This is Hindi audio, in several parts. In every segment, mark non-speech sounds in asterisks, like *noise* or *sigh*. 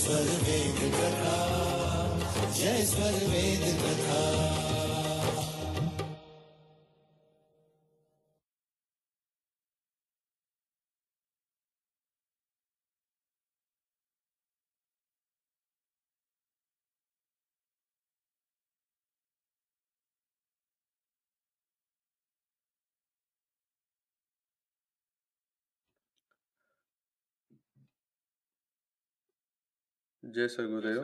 स्वर वेद कथा जय स्वर वेद कथा जय सर गुरुदेव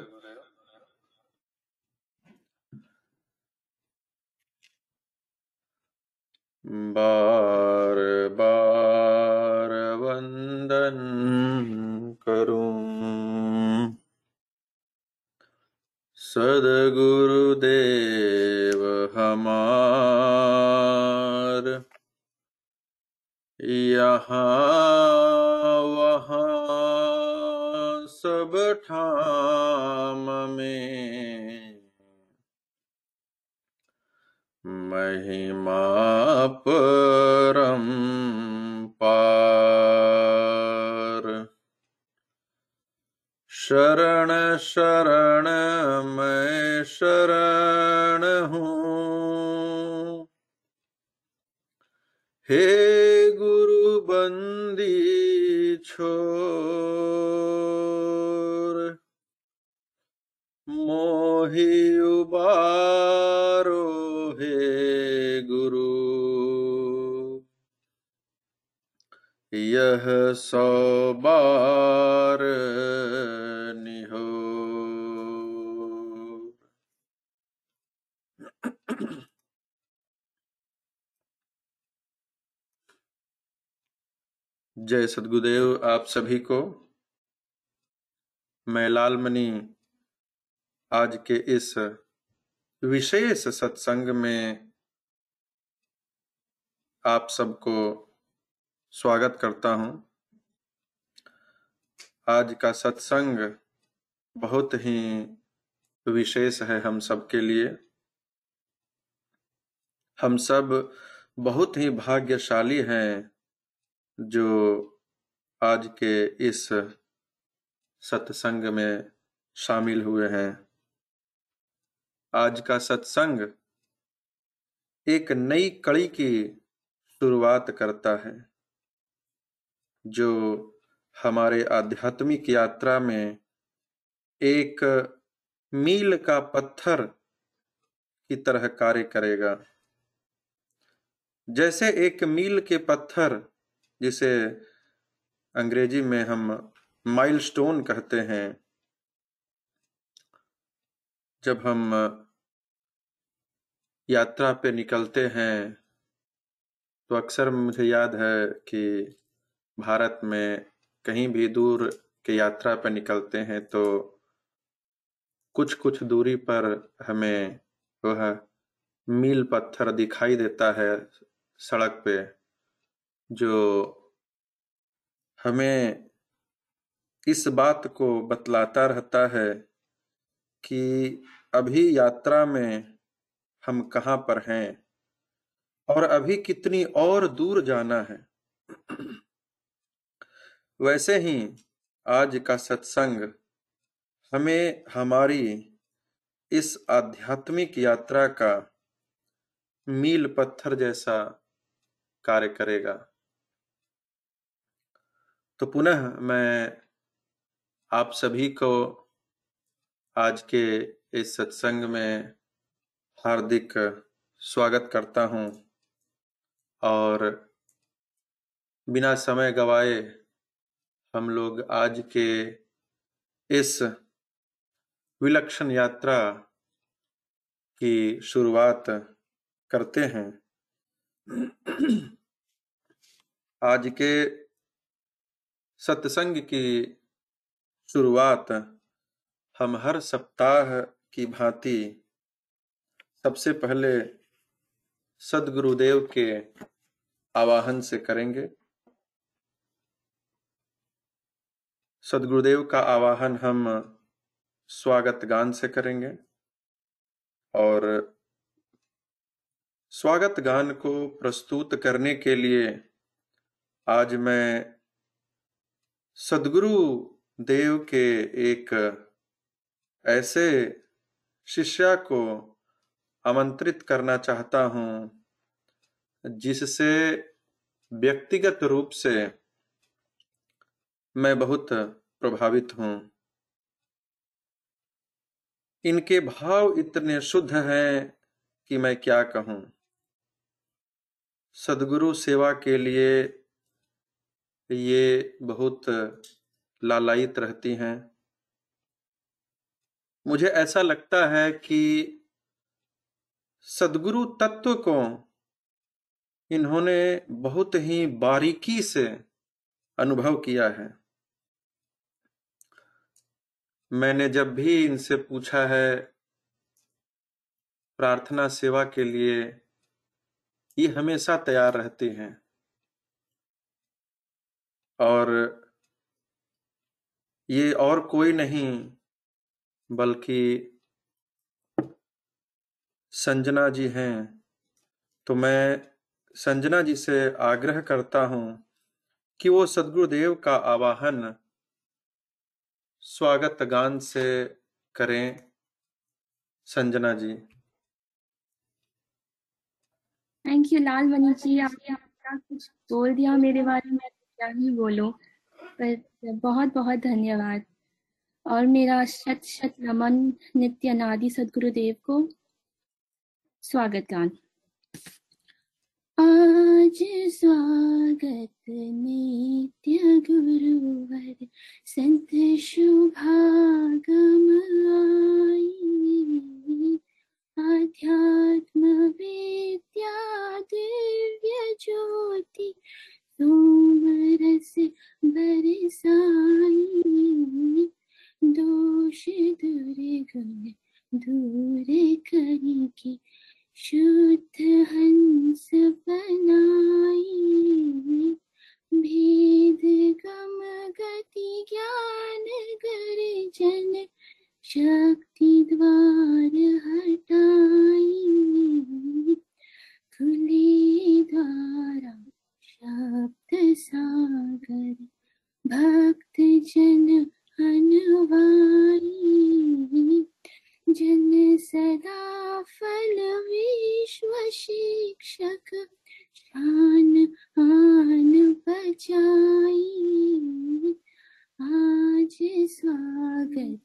बार बार वंदन करूँ। सदगुरुदेव हमार यहाँ वहाँ सब ठाम में। महिमा परम पार। शरण शरण मैं शरण हूँ। हे गुरु बंदी छोर मोहि उबारो हे गुरु। यह सौ बार निहो। जय सदगुरुदेव आप सभी को। मैं लालमणि आज के इस विशेष सत्संग में आप सबको स्वागत करता हूँ। आज का सत्संग बहुत ही विशेष है हम सब के लिए। हम सब बहुत ही भाग्यशाली हैं जो आज के इस सत्संग में शामिल हुए हैं। आज का सत्संग एक नई कड़ी की शुरुआत करता है, जो हमारे आध्यात्मिक यात्रा में एक मील का पत्थर की तरह कार्य करेगा। जैसे एक मील के पत्थर, जिसे अंग्रेज़ी में हम माइलस्टोन कहते हैं, जब हम यात्रा पे निकलते हैं। तो अक्सर मुझे याद है कि भारत में कहीं भी दूर के यात्रा पर निकलते हैं तो कुछ कुछ दूरी पर हमें वह मील पत्थर दिखाई देता है सड़क पे, जो हमें इस बात को बतलाता रहता है कि अभी यात्रा में हम कहाँ पर हैं? और अभी कितनी और दूर जाना है? वैसे ही आज का सत्संग हमें हमारी इस आध्यात्मिक यात्रा का मील पत्थर जैसा कार्य करेगा। तो पुनः मैं आप सभी को आज के इस सत्संग में हार्दिक स्वागत करता हूँ और बिना समय गवाए हम लोग आज के इस विलक्षण यात्रा की शुरुआत करते हैं। आज के सत्संग की शुरुआत हम हर सप्ताह की भांति सबसे पहले सदगुरुदेव के आवाहन से करेंगे। सदगुरुदेव का आवाहन हम स्वागत गान से करेंगे और स्वागत गान को प्रस्तुत करने के लिए आज मैं सदगुरु देव के एक ऐसे शिष्या को आमंत्रित करना चाहता हूँ, जिससे व्यक्तिगत रूप से मैं बहुत प्रभावित हूँ। इनके भाव इतने शुद्ध हैं कि मैं क्या कहूँ? सदगुरु सेवा के लिए ये बहुत लालायित रहती हैं। मुझे ऐसा लगता है कि सदगुरु तत्व को इन्होंने बहुत ही बारीकी से अनुभव किया है। मैंने जब भी इनसे पूछा है, प्रार्थना सेवा के लिए, ये हमेशा तैयार रहते हैं। और ये और कोई नहीं, बल्कि संजना जी हैं तो मैं संजना जी से आग्रह करता हूँ कि वो सदगुरुदेव का आवाहन स्वागत गान से करें, Sanjana ji. Thank you Lal money ji, आपने अपना कुछ बोल दिया मेरे बारे में क्या ही बोलो। पर बहुत बहुत धन्यवाद। और मेरा शत शत नमन नित्य नादि सदगुरुदेव को। स्वागत गान। आज स्वागत नित्य गुरुवर, संत शुभागम आई आध्यात्म विद्या दिव्य ज्योति, सोमरस बरसाई दोष दुर्गुण दूर करके शुद्ध हंस बनाई भेद गम गति ज्ञान गर्जन शक्ति द्वार हटाई। खुले द्वारा शब्द सागर भक्त जन अनवाई जन सदा फल विश्व शिक्षक, शान आन बचाई आज स्वागत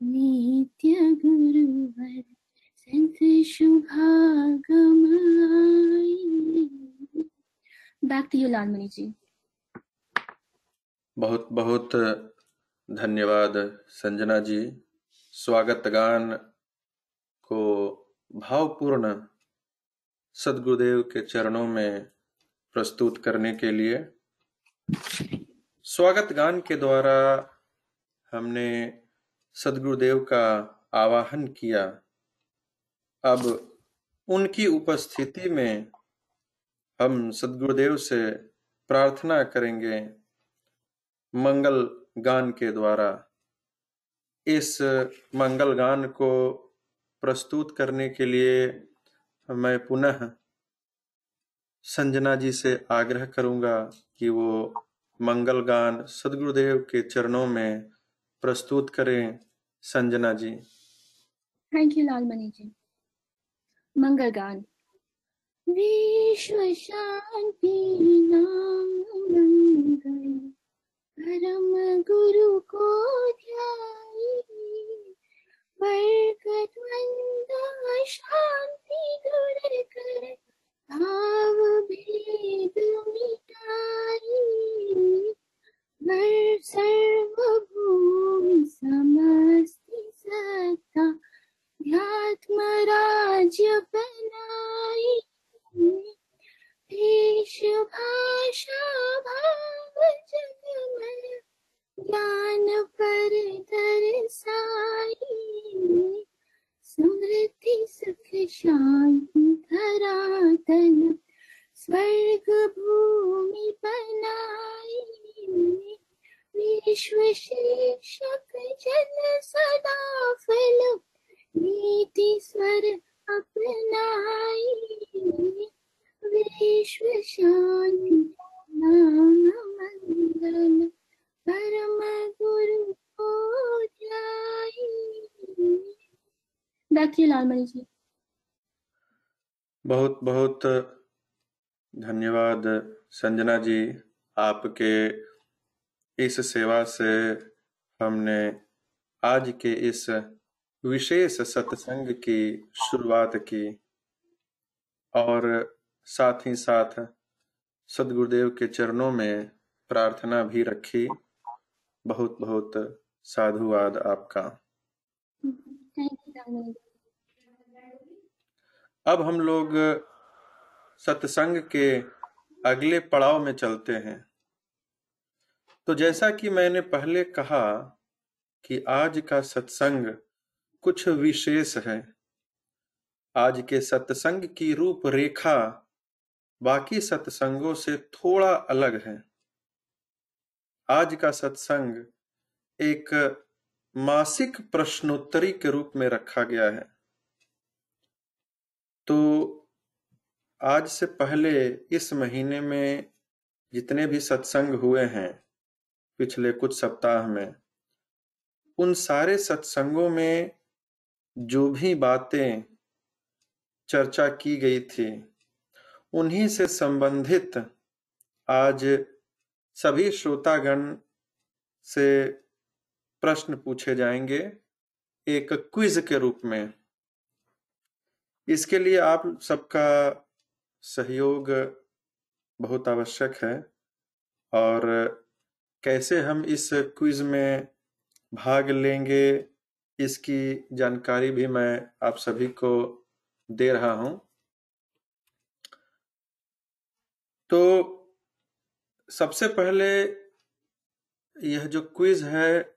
नित्य गुरुवर, संत शुभागम back to you Lalmani ji बहुत बहुत धन्यवाद, संजना जी। स्वागत गान को भावपूर्ण सदगुरुदेव के चरणों में प्रस्तुत करने के लिए स्वागत गान के द्वारा हमने सदगुरुदेव का आवाहन किया। अब उनकी उपस्थिति में हम सदगुरुदेव से प्रार्थना करेंगे मंगल गान के द्वारा। इस मंगल गान को प्रस्तुत करने के लिए मैं पुनः संजना जी से आग्रह करूँगा कि वो मंगल गान सदगुरुदेव के चरणों में प्रस्तुत करें। संजना जी। Thank you Lalmani ji. मंगल गान विश्व शांति नाम मंगल। परम गुरु को ध्याई बरकत मंदा शांति दूर कर संजना जी, आपके इस सेवा से हमने आज के इस विशेष सत्संग की शुरुआत की और साथ ही साथ सदगुरुदेव के चरणों में प्रार्थना भी रखी। बहुत बहुत साधुवाद आपका। अब हम लोग सत्संग के अगले पड़ाव में चलते हैं। तो जैसा कि मैंने पहले कहा कि आज का सत्संग कुछ विशेष है। आज के सत्संग की रूपरेखा बाकी सत्संगों से थोड़ा अलग है। आज का सत्संग एक मासिक प्रश्नोत्तरी के रूप में रखा गया है। तो आज से पहले इस महीने में जितने भी सत्संग हुए हैं, पिछले कुछ सप्ताह में, उन सारे सत्संगों में जो भी बातें चर्चा की गई थी, उन्हीं से संबंधित आज सभी श्रोतागण से प्रश्न पूछे जाएँगे एक क्विज के रूप में। इसके लिए आप सबका सहयोग बहुत आवश्यक है। और कैसे हम इस क्विज में भाग लेंगे, इसकी जानकारी भी मैं आप सभी को दे रहा हूँ। तो सबसे पहले यह जो क्विज है,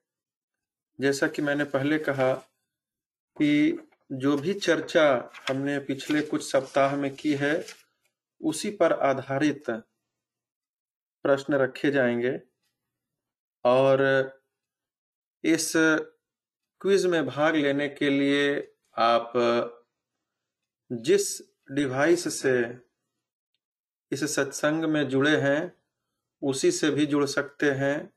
जैसा कि मैंने पहले कहा कि जो भी चर्चा हमने पिछले कुछ सप्ताह में की है उसी पर आधारित प्रश्न रखे जाएँगे। और इस क्विज में भाग लेने के लिए आप जिस डिवाइस से इस सत्संग में जुड़े हैं, उसी से भी जुड़ सकते हैं।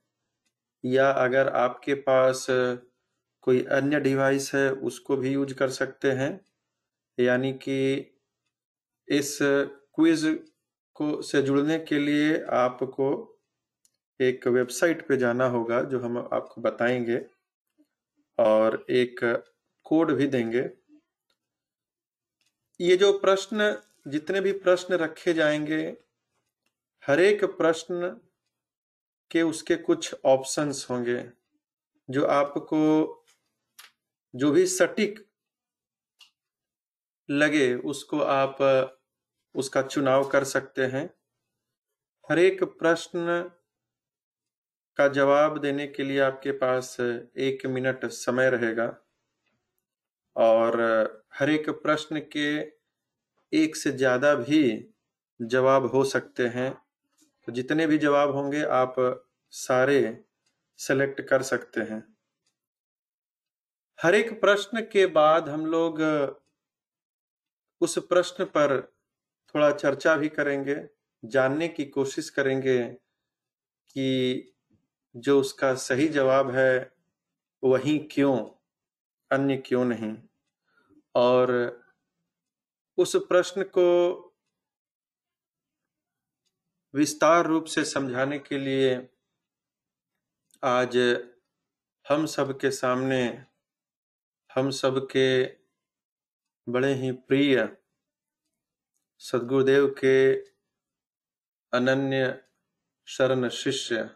या अगर आपके पास कोई अन्य डिवाइस है, उसको भी यूज़ कर सकते हैं। यानी कि इस क्विज को से जुड़ने के लिए आपको एक वेबसाइट पे जाना होगा, जो हम आपको बताएँगे और एक कोड भी देंगे। ये जो प्रश्न, जितने भी प्रश्न रखे जाएँगे हर एक प्रश्न के उसके कुछ ऑप्शंस होंगे, जो आपको, जो भी सटीक लगे, उसको आप उसका चुनाव कर सकते हैं। हर एक प्रश्न का जवाब देने के लिए आपके पास एक मिनट समय रहेगा और हर एक प्रश्न के एक से ज़्यादा भी जवाब हो सकते हैं। तो जितने भी जवाब होंगे आप सारे सेलेक्ट कर सकते हैं। हर एक प्रश्न के बाद हम लोग उस प्रश्न पर थोड़ा चर्चा भी करेंगे, जानने की कोशिश करेंगे कि जो उसका सही जवाब है, वही क्यों, अन्य क्यों नहीं? और उस प्रश्न को विस्तार रूप से समझाने के लिए आज हम सब के सामने, हम सब के बड़े ही प्रिय सदगुरुदेव के अनन्य शरण शिष्य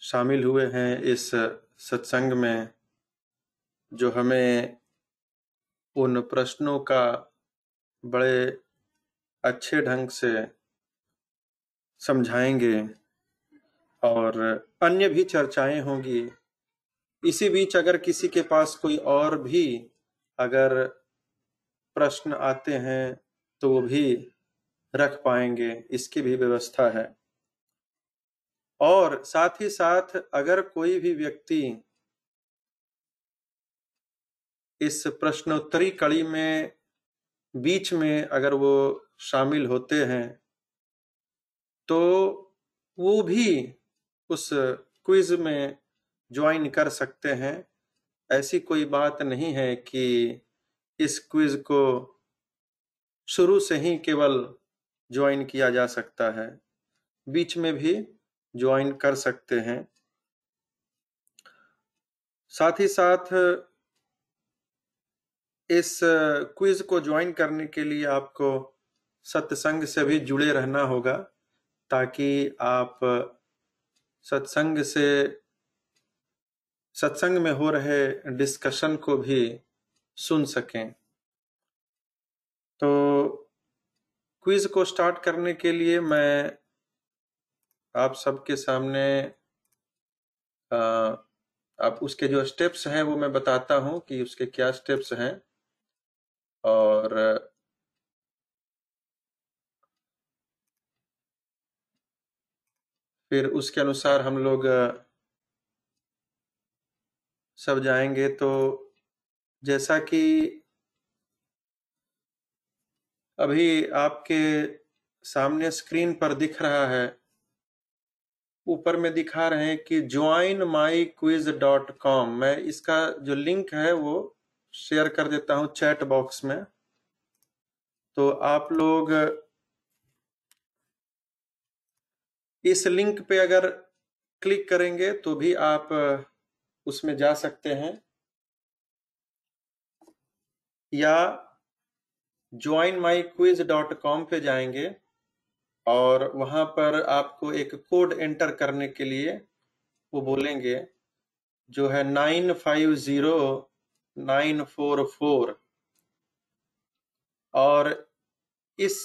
शामिल हुए हैं इस सत्संग में, जो हमें उन प्रश्नों का बड़े अच्छे ढंग से समझाएँगे और अन्य भी चर्चाएँ होंगी। इसी बीच अगर किसी के पास कोई और भी अगर प्रश्न आते हैं तो वो भी रख पाएँगे, इसकी भी व्यवस्था है। और साथ ही साथ अगर कोई भी व्यक्ति इस प्रश्नोत्तरी कड़ी में, बीच में अगर वो शामिल होते हैं तो वो भी उस क्विज में ज्वाइन कर सकते हैं। ऐसी कोई बात नहीं है कि इस क्विज को शुरू से ही केवल ज्वाइन किया जा सकता है। बीच में भी ज्वाइन कर सकते हैं। साथ ही साथ, इस क्विज को ज्वाइन करने के लिए आपको सत्संग से भी जुड़े रहना होगा, ताकि आप सत्संग से, सत्संग में हो रहे डिस्कशन को भी सुन सकें। तो क्विज को स्टार्ट करने के लिए मैं आप सबके सामने आप उसके जो स्टेप्स हैं वो मैं बताता हूँ कि उसके क्या स्टेप्स हैं। और फिर उसके अनुसार हम लोग सब जाएँगे तो जैसा कि अभी आपके सामने स्क्रीन पर दिख रहा है, ऊपर में दिखा रहे हैं कि join my quiz dot com मैं इसका जो लिंक है वो शेयर कर देता हूँ चैट बॉक्स में। तो आप लोग इस लिंक पे अगर क्लिक करेंगे तो भी आप उसमें जा सकते हैं। या join my quiz dot com पे जाएँगे और वहाँ पर आपको एक कोड एंटर करने के लिए वो बोलेंगे, जो है nine five zero nine four four और इस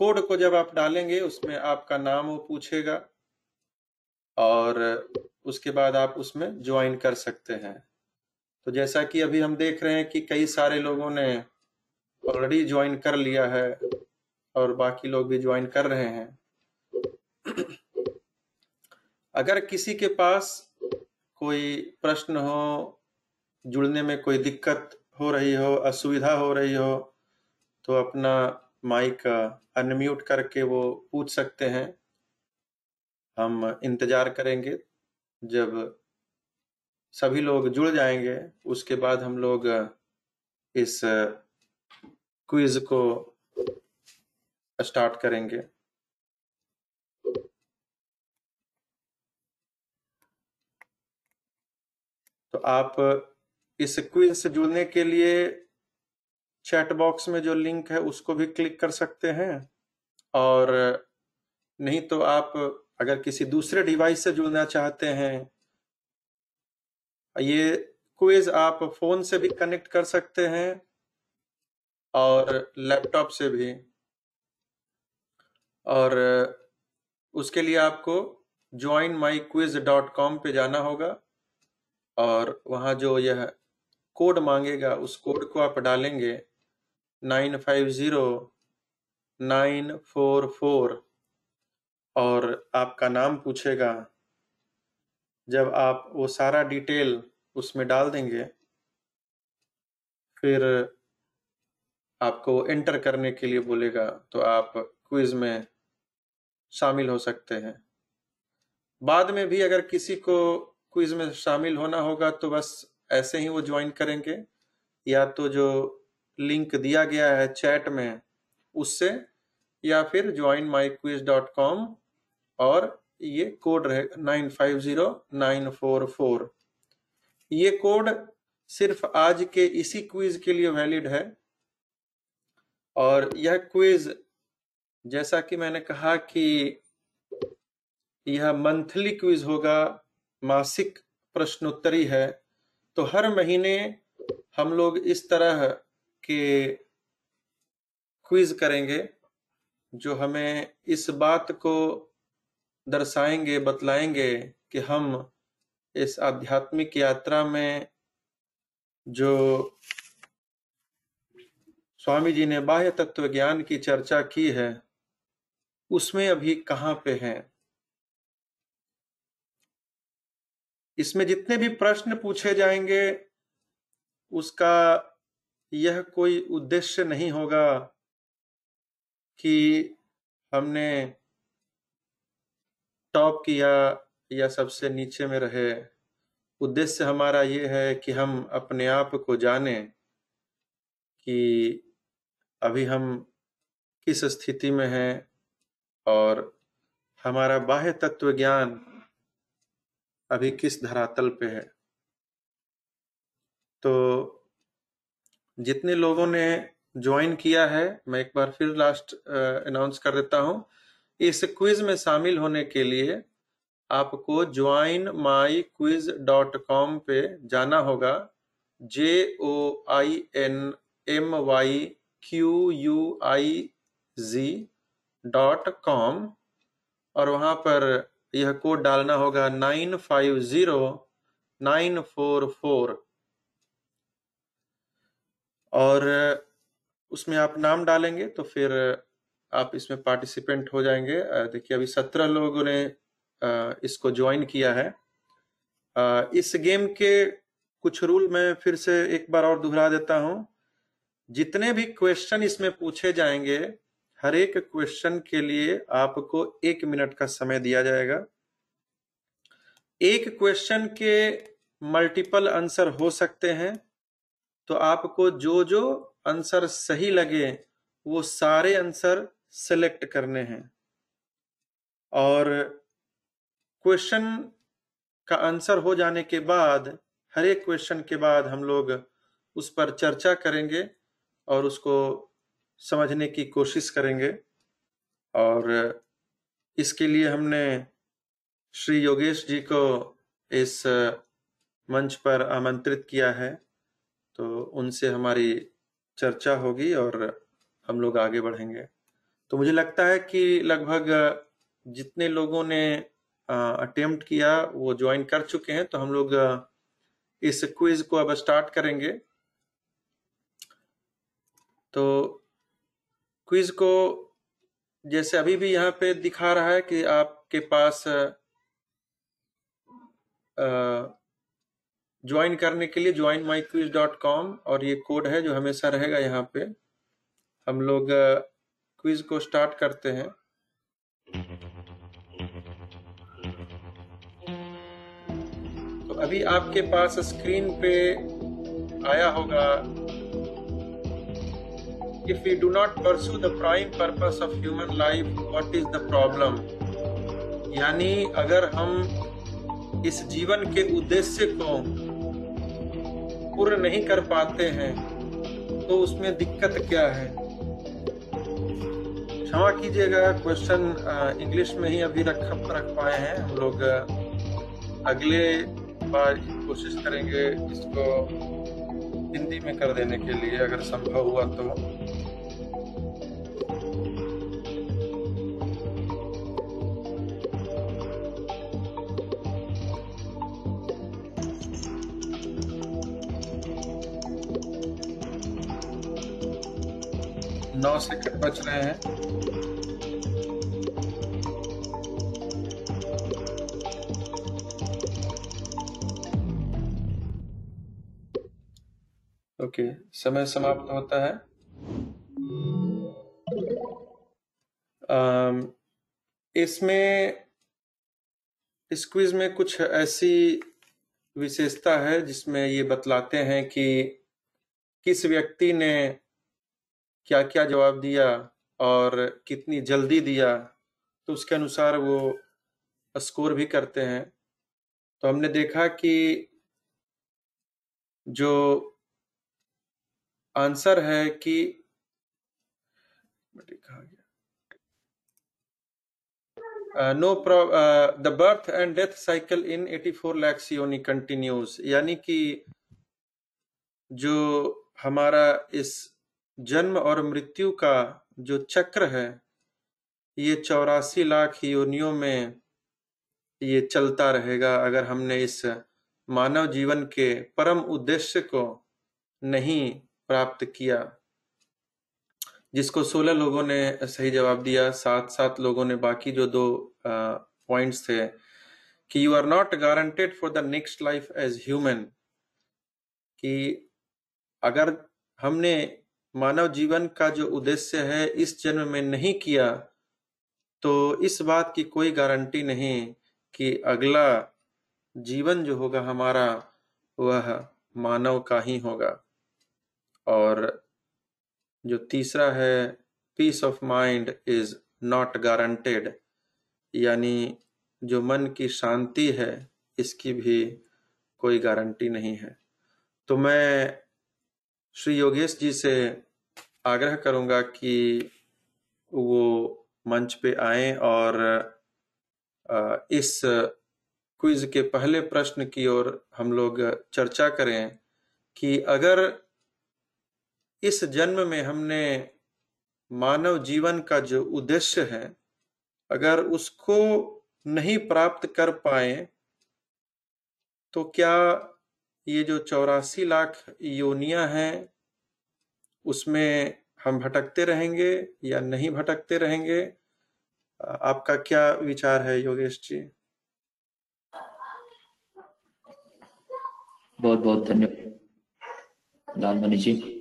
कोड को जब आप डालेंगे, उसमें आपका नाम वो पूछेगा और उसके बाद आप उसमें ज्वाइन कर सकते हैं। तो जैसा कि अभी हम देख रहे हैं कि कई सारे लोगों ने ऑलरेडी ज्वाइन कर लिया है और बाकी लोग भी ज्वाइन कर रहे हैं। अगर किसी के पास कोई प्रश्न हो, जुड़ने में कोई दिक्कत हो रही हो, असुविधा हो रही हो तो अपना माइक अनम्यूट करके वो पूछ सकते हैं। हम इंतज़ार करेंगे जब सभी लोग जुड़ जाएँगे। उसके बाद हम लोग इस क्विज को स्टार्ट करेंगे। तो आप, इस क्विज से जुड़ने के लिए चैट बॉक्स में जो लिंक है, उसको भी क्लिक कर सकते हैं। और, नहीं तो आप अगर किसी दूसरे डिवाइस से जुड़ना चाहते हैं ये क्विज आप फ़ोन से भी कनेक्ट कर सकते हैं और लैपटॉप से भी। और उसके लिए आपको join my quiz dot com पे जाना होगा और वहाँ जो यह कोड मांगेगा, उस कोड को आप डालेंगे nine five zero nine four four और आपका नाम पूछेगा जब आप वो सारा डिटेल उसमें डाल देंगे, फिर आपको एंटर करने के लिए बोलेगा तो आप क्विज में शामिल हो सकते हैं। बाद में भी अगर किसी को क्विज में शामिल होना होगा तो बस ऐसे ही वो ज्वाइन करेंगे, या तो जो लिंक दिया गया है चैट में, उससे, या फिर join my quiz dot com और ये कोड रहेगा nine five zero, nine four four. ये कोड सिर्फ़ आज के इसी क्विज के लिए वैलिड है। और यह क्विज, जैसा कि मैंने कहा कि यह मंथली क्विज होगा, मासिक प्रश्नोत्तरी है तो हर महीने हम लोग इस तरह के क्विज करेंगे, जो हमें इस बात को दर्शाएँगे, बतलाएँगे कि हम इस आध्यात्मिक यात्रा में जो स्वामी जी ने बाह्य तत्व ज्ञान की चर्चा की है, उसमें अभी कहाँ पे हैं? इसमें जितने भी प्रश्न पूछे जाएँगे, उसका यह कोई उद्देश्य नहीं होगा कि हमने टॉप किया या सबसे नीचे में रहे, उद्देश्य हमारा ये है कि हम अपने आप को जाने कि अभी हम किस स्थिति में हैं और हमारा बाह्य तत्व ज्ञान अभी किस धरातल पे है। तो जितने लोगों ने ज्वाइन किया है, मैं एक बार फिर लास्ट अनाउंस कर देता हूँ इस क्विज में शामिल होने के लिए आपको join my quiz dot com पे जाना होगा। J O I N M Y Q U I G dot com और वहाँ पर यह कोड डालना होगा nine five zero nine four four. और उसमें आप नाम डालेंगे तो फिर आप इसमें पार्टिसिपेंट हो जाएँगे। देखिए, अभी सत्रह लोगों ने इसको ज्वाइन किया है। इस गेम के कुछ रूल मैं फिर से एक बार और दोहरा देता हूँ। जितने भी क्वेश्चन इसमें पूछे जाएँगे, हर एक क्वेश्चन के लिए आपको एक मिनट का समय दिया जाएगा। एक क्वेश्चन के मल्टीपल आंसर हो सकते हैं। तो आपको जो जो आंसर सही लगे, वो सारे आंसर सेलेक्ट करने हैं। और क्वेश्चन का आंसर हो जाने के बाद, हर एक क्वेश्चन के बाद हम लोग उस पर चर्चा करेंगे और उसको समझने की कोशिश करेंगे। और इसके लिए हमने श्री योगेश जी को इस मंच पर आमंत्रित किया है। तो उनसे हमारी चर्चा होगी और हम लोग आगे बढ़ेंगे। तो मुझे लगता है कि लगभग जितने लोगों ने अटेम्प्ट किया, वो ज्वाइन कर चुके हैं तो हम लोग इस क्विज को अब स्टार्ट करेंगे। तो क्विज को जैसे अभी भी यहाँ पे दिखा रहा है कि आपके पास ज्वाइन करने के लिए join my quiz dot com और ये कोड है जो हमेशा रहेगा यहाँ पे। हम लोग क्विज को स्टार्ट करते हैं। तो अभी आपके पास स्क्रीन पे आया होगा if you do not pursue the prime purpose of human life what is the problem यानी अगर हम इस जीवन के उद्देश्य को पूर्ण नहीं कर पाते हैं तो उसमें दिक्कत क्या है? क्षमा कीजिएगा क्वेश्चन इंग्लिश में ही अभी रख रख पाए हैं। हम लोग अगले बार कोशिश करेंगे इसको हिंदी में कर देने के लिए, अगर संभव हुआ तो। नौ सेकंड बच रहे हैं। ओके, समय समाप्त होता है। इसमें, इस क्विज में कुछ ऐसी विशेषता है जिसमें ये बतलाते हैं कि किस व्यक्ति ने क्या क्या जवाब दिया और कितनी जल्दी दिया तो उसके अनुसार वो स्कोर भी करते हैं। तो हमने देखा कि जो आंसर है कि no the birth and death cycle in 84 lakhs yoni continues यानी कि जो हमारा इस जन्म और मृत्यु का जो चक्र है, ये चौरासी लाख योनियों में ये चलता रहेगा। अगर हमने इस मानव जीवन के परम उद्देश्य को नहीं प्राप्त किया, जिसको सोलह लोगों ने सही जवाब दिया सात सात लोगों ने बाकी जो दो पॉइंट्स थे, कि you are not guaranteed for the next life as human कि अगर हमने मानव जीवन का जो उद्देश्य है इस जन्म में नहीं किया तो इस बात की कोई गारंटी नहीं कि अगला जीवन जो होगा हमारा, वह मानव का ही होगा। और जो तीसरा है peace of mind is not guaranteed यानी जो मन की शांति है, इसकी भी कोई गारंटी नहीं है। तो मैं श्री योगेश जी से आग्रह करूँगा कि वो मंच पे आए और इस क्विज के पहले प्रश्न की ओर हम लोग चर्चा करें कि अगर इस जन्म में हमने मानव जीवन का जो उद्देश्य है, अगर उसको नहीं प्राप्त कर पाए तो क्या ये जो चौरासी लाख योनिया हैं उसमें हम भटकते रहेंगे या नहीं भटकते रहेंगे? आपका क्या विचार है, योगेश जी? बहुत बहुत धन्यवाद। लालमणि जी।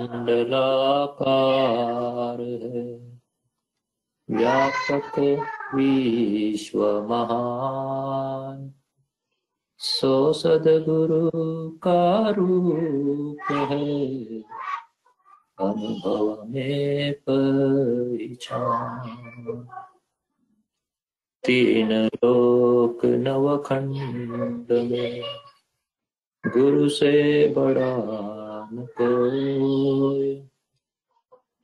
मंडलाकार है। व्यापक विश्व महान। सो सदगुरु का रूप है। अनुभव में परिचान तीन लोक नवखंड में गुरु से बड़ा न कोई।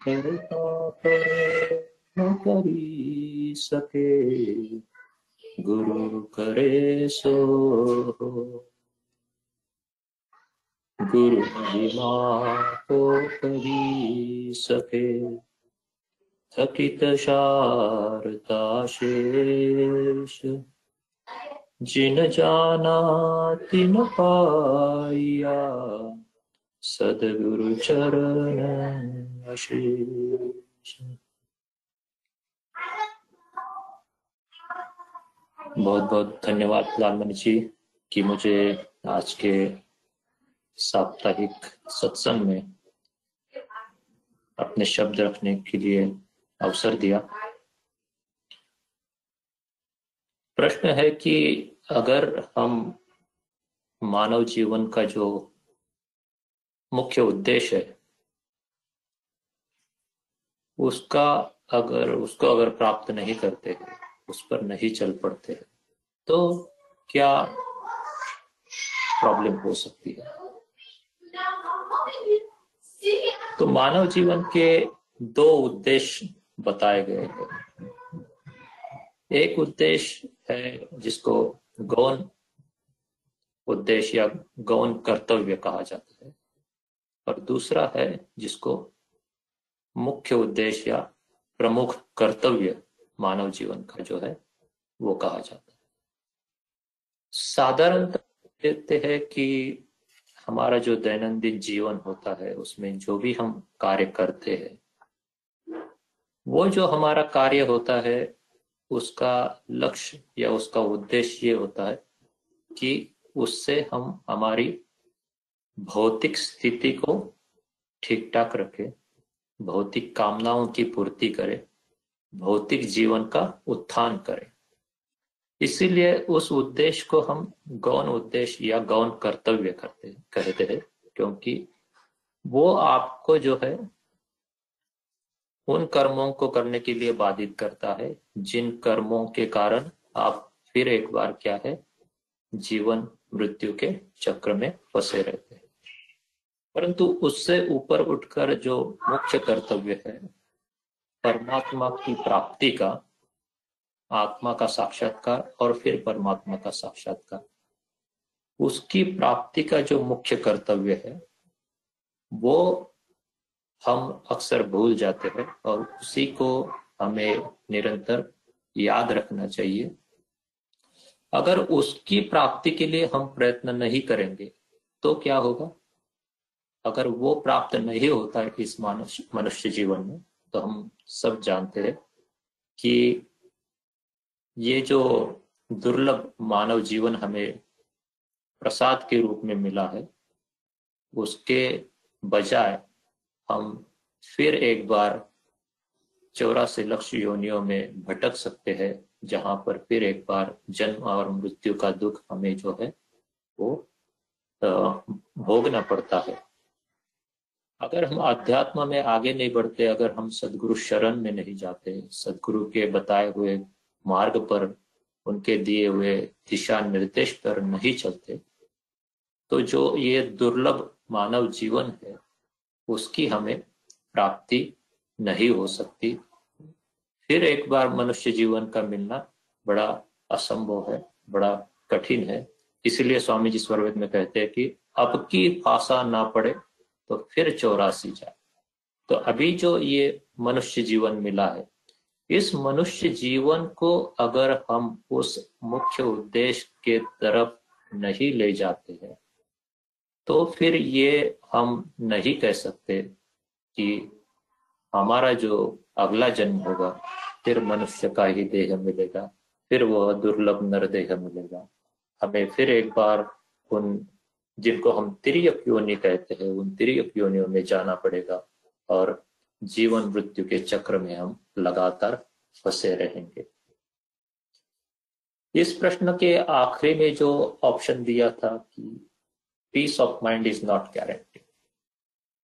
करता करे न करी सके। गुरु करे सो। गुरु महिमा को करी सके, थकित शारदा जिन जाना तिन पाइया, सदगुरु चरण अशेष। बहुत बहुत धन्यवाद लालमणि जी कि मुझे आज के साप्ताहिक सत्संग में अपने शब्द रखने के लिए अवसर दिया। प्रश्न है कि अगर हम मानव जीवन का जो मुख्य उद्देश्य है, उसका अगर, उसको अगर प्राप्त नहीं करते उस पर नहीं चल पड़ते तो क्या प्रॉब्लम हो सकती है? तो मानव जीवन के दो उद्देश्य बताए गए हैं। एक उद्देश्य है जिसको गौन उद्देश्य या गौन कर्तव्य कहा जाता है, और दूसरा है जिसको मुख्य उद्देश्य या प्रमुख कर्तव्य मानव जीवन का जो है, वो कहा जाता है। साधारणतः देखते हैं कि हमारा जो दैनंदिन जीवन होता है, उसमें जो भी हम कार्य करते हैं, वो जो हमारा कार्य होता है, उसका लक्ष्य या उसका उद्देश्य ये होता है कि उससे हम हमारी भौतिक स्थिति को ठीक ठाक रखें, भौतिक कामनाओं की पूर्ति करें भौतिक जीवन का उत्थान करें। इसीलिए उस उद्देश्य को हम गौन उद्देश्य या गौन कर्तव्य करते, कहते हैं, क्योंकि वो आपको जो है, उन कर्मों को करने के लिए बाधित करता है, जिन कर्मों के कारण आप फिर एक बार क्या है, जीवन मृत्यु के चक्र में फंसे रहते हैं। परंतु उससे ऊपर उठकर जो मुख्य कर्तव्य है परमात्मा की प्राप्ति का, आत्मा का साक्षात्कार और फिर परमात्मा का साक्षात्कार। उसकी प्राप्ति का जो मुख्य कर्तव्य है, वो हम अक्सर भूल जाते हैं और उसी को हमें निरंतर याद रखना चाहिए। अगर उसकी प्राप्ति के लिए हम प्रयत्न नहीं करेंगे तो क्या होगा? अगर वो प्राप्त नहीं होता इस मनुष्य मनुष्य जीवन में तो हम सब जानते हैं कि ये जो दुर्लभ मानव जीवन हमें प्रसाद के रूप में मिला है, उसके बजाय हम फिर एक बार चौरासी लक्ष्य योनियों में भटक सकते हैं, जहाँ पर फिर एक बार जन्म और मृत्यु का दुख हमें जो है वो भोगना पड़ता है। अगर हम अध्यात्म में आगे नहीं बढ़ते, अगर हम सदगुरु शरण में नहीं जाते, सदगुरु के बताए हुए मार्ग पर, उनके दिए हुए दिशा निर्देश पर नहीं चलते तो जो ये दुर्लभ मानव जीवन है, उसकी हमें प्राप्ति नहीं हो सकती। फिर एक बार मनुष्य जीवन का मिलना बड़ा असंभव है, बड़ा कठिन है। इसलिए स्वामी जी स्वरवेद में कहते हैं कि अब की फांसा ना पड़े तो फिर चौरासी जाए तो अभी जो ये मनुष्य जीवन मिला है, इस मनुष्य जीवन को अगर हम उस मुख्य उद्देश्य के तरफ़ नहीं ले जाते हैं तो फिर ये हम नहीं कह सकते कि हमारा जो अगला जन्म होगा, फिर मनुष्य का ही देह मिलेगा, फिर वह दुर्लभ नरदेह मिलेगा। हमें फिर एक बार उन जिनको हम तिरक योनि कहते हैं, उन तिरक योनियों में जाना पड़ेगा और जीवन मृत्यु के चक्र में हम लगातार फंसे रहेंगे। इस प्रश्न के आखिरी में जो ऑप्शन दिया था कि peace of mind is not guarantee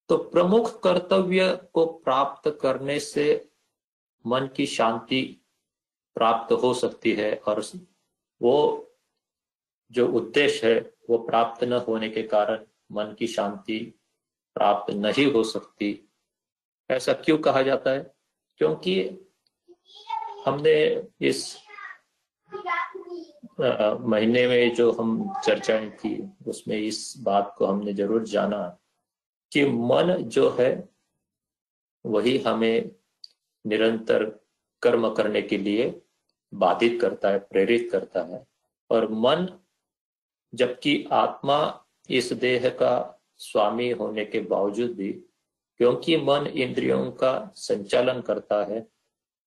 तो प्रमुख कर्तव्य को प्राप्त करने से मन की शांति प्राप्त हो सकती है और वो जो उद्देश्य है, वो प्राप्त न होने के कारण मन की शांति प्राप्त नहीं हो सकती। ऐसा क्यों कहा जाता है? क्योंकि हमने इस महीने में जो हम चर्चाएँ की, उसमें इस बात को हमने ज़रूर जाना कि मन जो है, वही हमें निरंतर कर्म करने के लिए बाधित करता है, प्रेरित करता है। और मन जबकि आत्मा इस देह का स्वामी होने के बावजूद भी, क्योंकि मन इंद्रियों का संचालन करता है,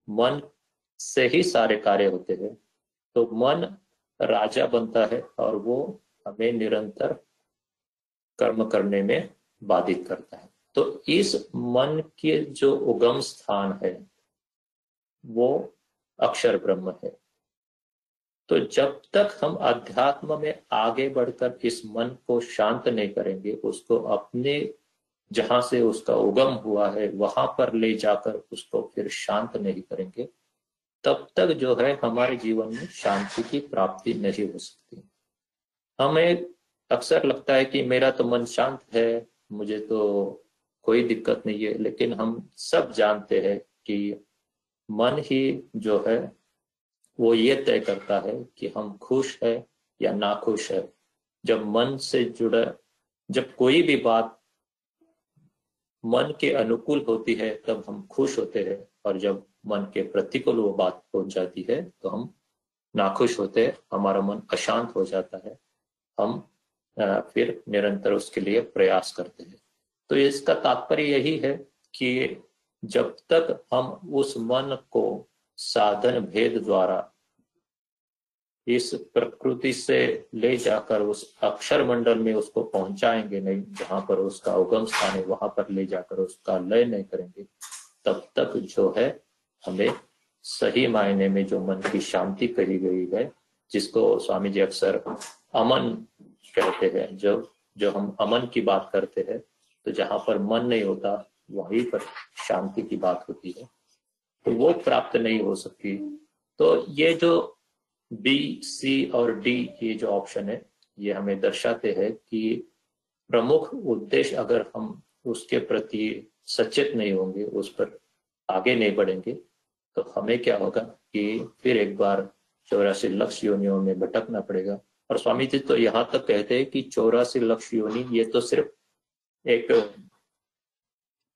मन से ही सारे कार्य होते हैं तो मन राजा बनता है और वो हमें निरंतर कर्म करने में बाधित करता है। तो इस मन के जो उगम स्थान है, वो अक्षर ब्रह्म है। तो जब तक हम अध्यात्म में आगे बढ़कर इस मन को शांत नहीं करेंगे, उसको अपने जहाँ से उसका उगम हुआ है, वहाँ पर ले जाकर उसको फिर शांत नहीं करेंगे, तब तक जो है हमारे जीवन में शांति की प्राप्ति नहीं हो सकती। हमें अक्सर लगता है कि मेरा तो मन शांत है, मुझे तो कोई दिक्कत नहीं है, लेकिन हम सब जानते हैं कि मन ही जो है वो ये तय करता है कि हम खुश है या ना खुश है। जब मन से जुड़ा, जब कोई भी बात मन के अनुकूल होती है, तब हम खुश होते हैं और जब मन के प्रतिकूल वो बात पहुँच जाती है तो हम नाखुश होते हैं, हमारा मन अशांत हो जाता है। हम फिर निरंतर उसके लिए प्रयास करते हैं। तो इसका तात्पर्य यही है कि जब तक हम उस मन को साधन भेद द्वारा इस प्रकृति से ले जाकर उस अक्षर मंडल में उसको पहुंचाएँगे नहीं, जहाँ पर उसका उगम स्थान है, वहाँ पर ले जाकर उसका लय नहीं करेंगे। तब तक जो है, हमें सही मायने में जो मन की शांति कही गई है, जिसको स्वामी जी अक्सर अमन कहते हैं, जो जो हम अमन की बात करते हैं तो जहाँ पर मन नहीं होता, वहीं पर शांति की बात होती है। तो वो प्राप्त नहीं हो सकती तो ये जो बी सी और डी ये जो ऑप्शन है, ये हमें दर्शाते हैं कि प्रमुख उद्देश्य अगर हम उसके प्रति सचेत नहीं होंगे, उस पर आगे नहीं बढ़ेंगे तो हमें क्या होगा कि फिर एक बार चौरासी लक्ष्य योनियों में भटकना पड़ेगा। और स्वामी जी तो यहाँ तक कहते हैं कि चौरासी लक्ष्य योनि, ये तो सिर्फ़ एक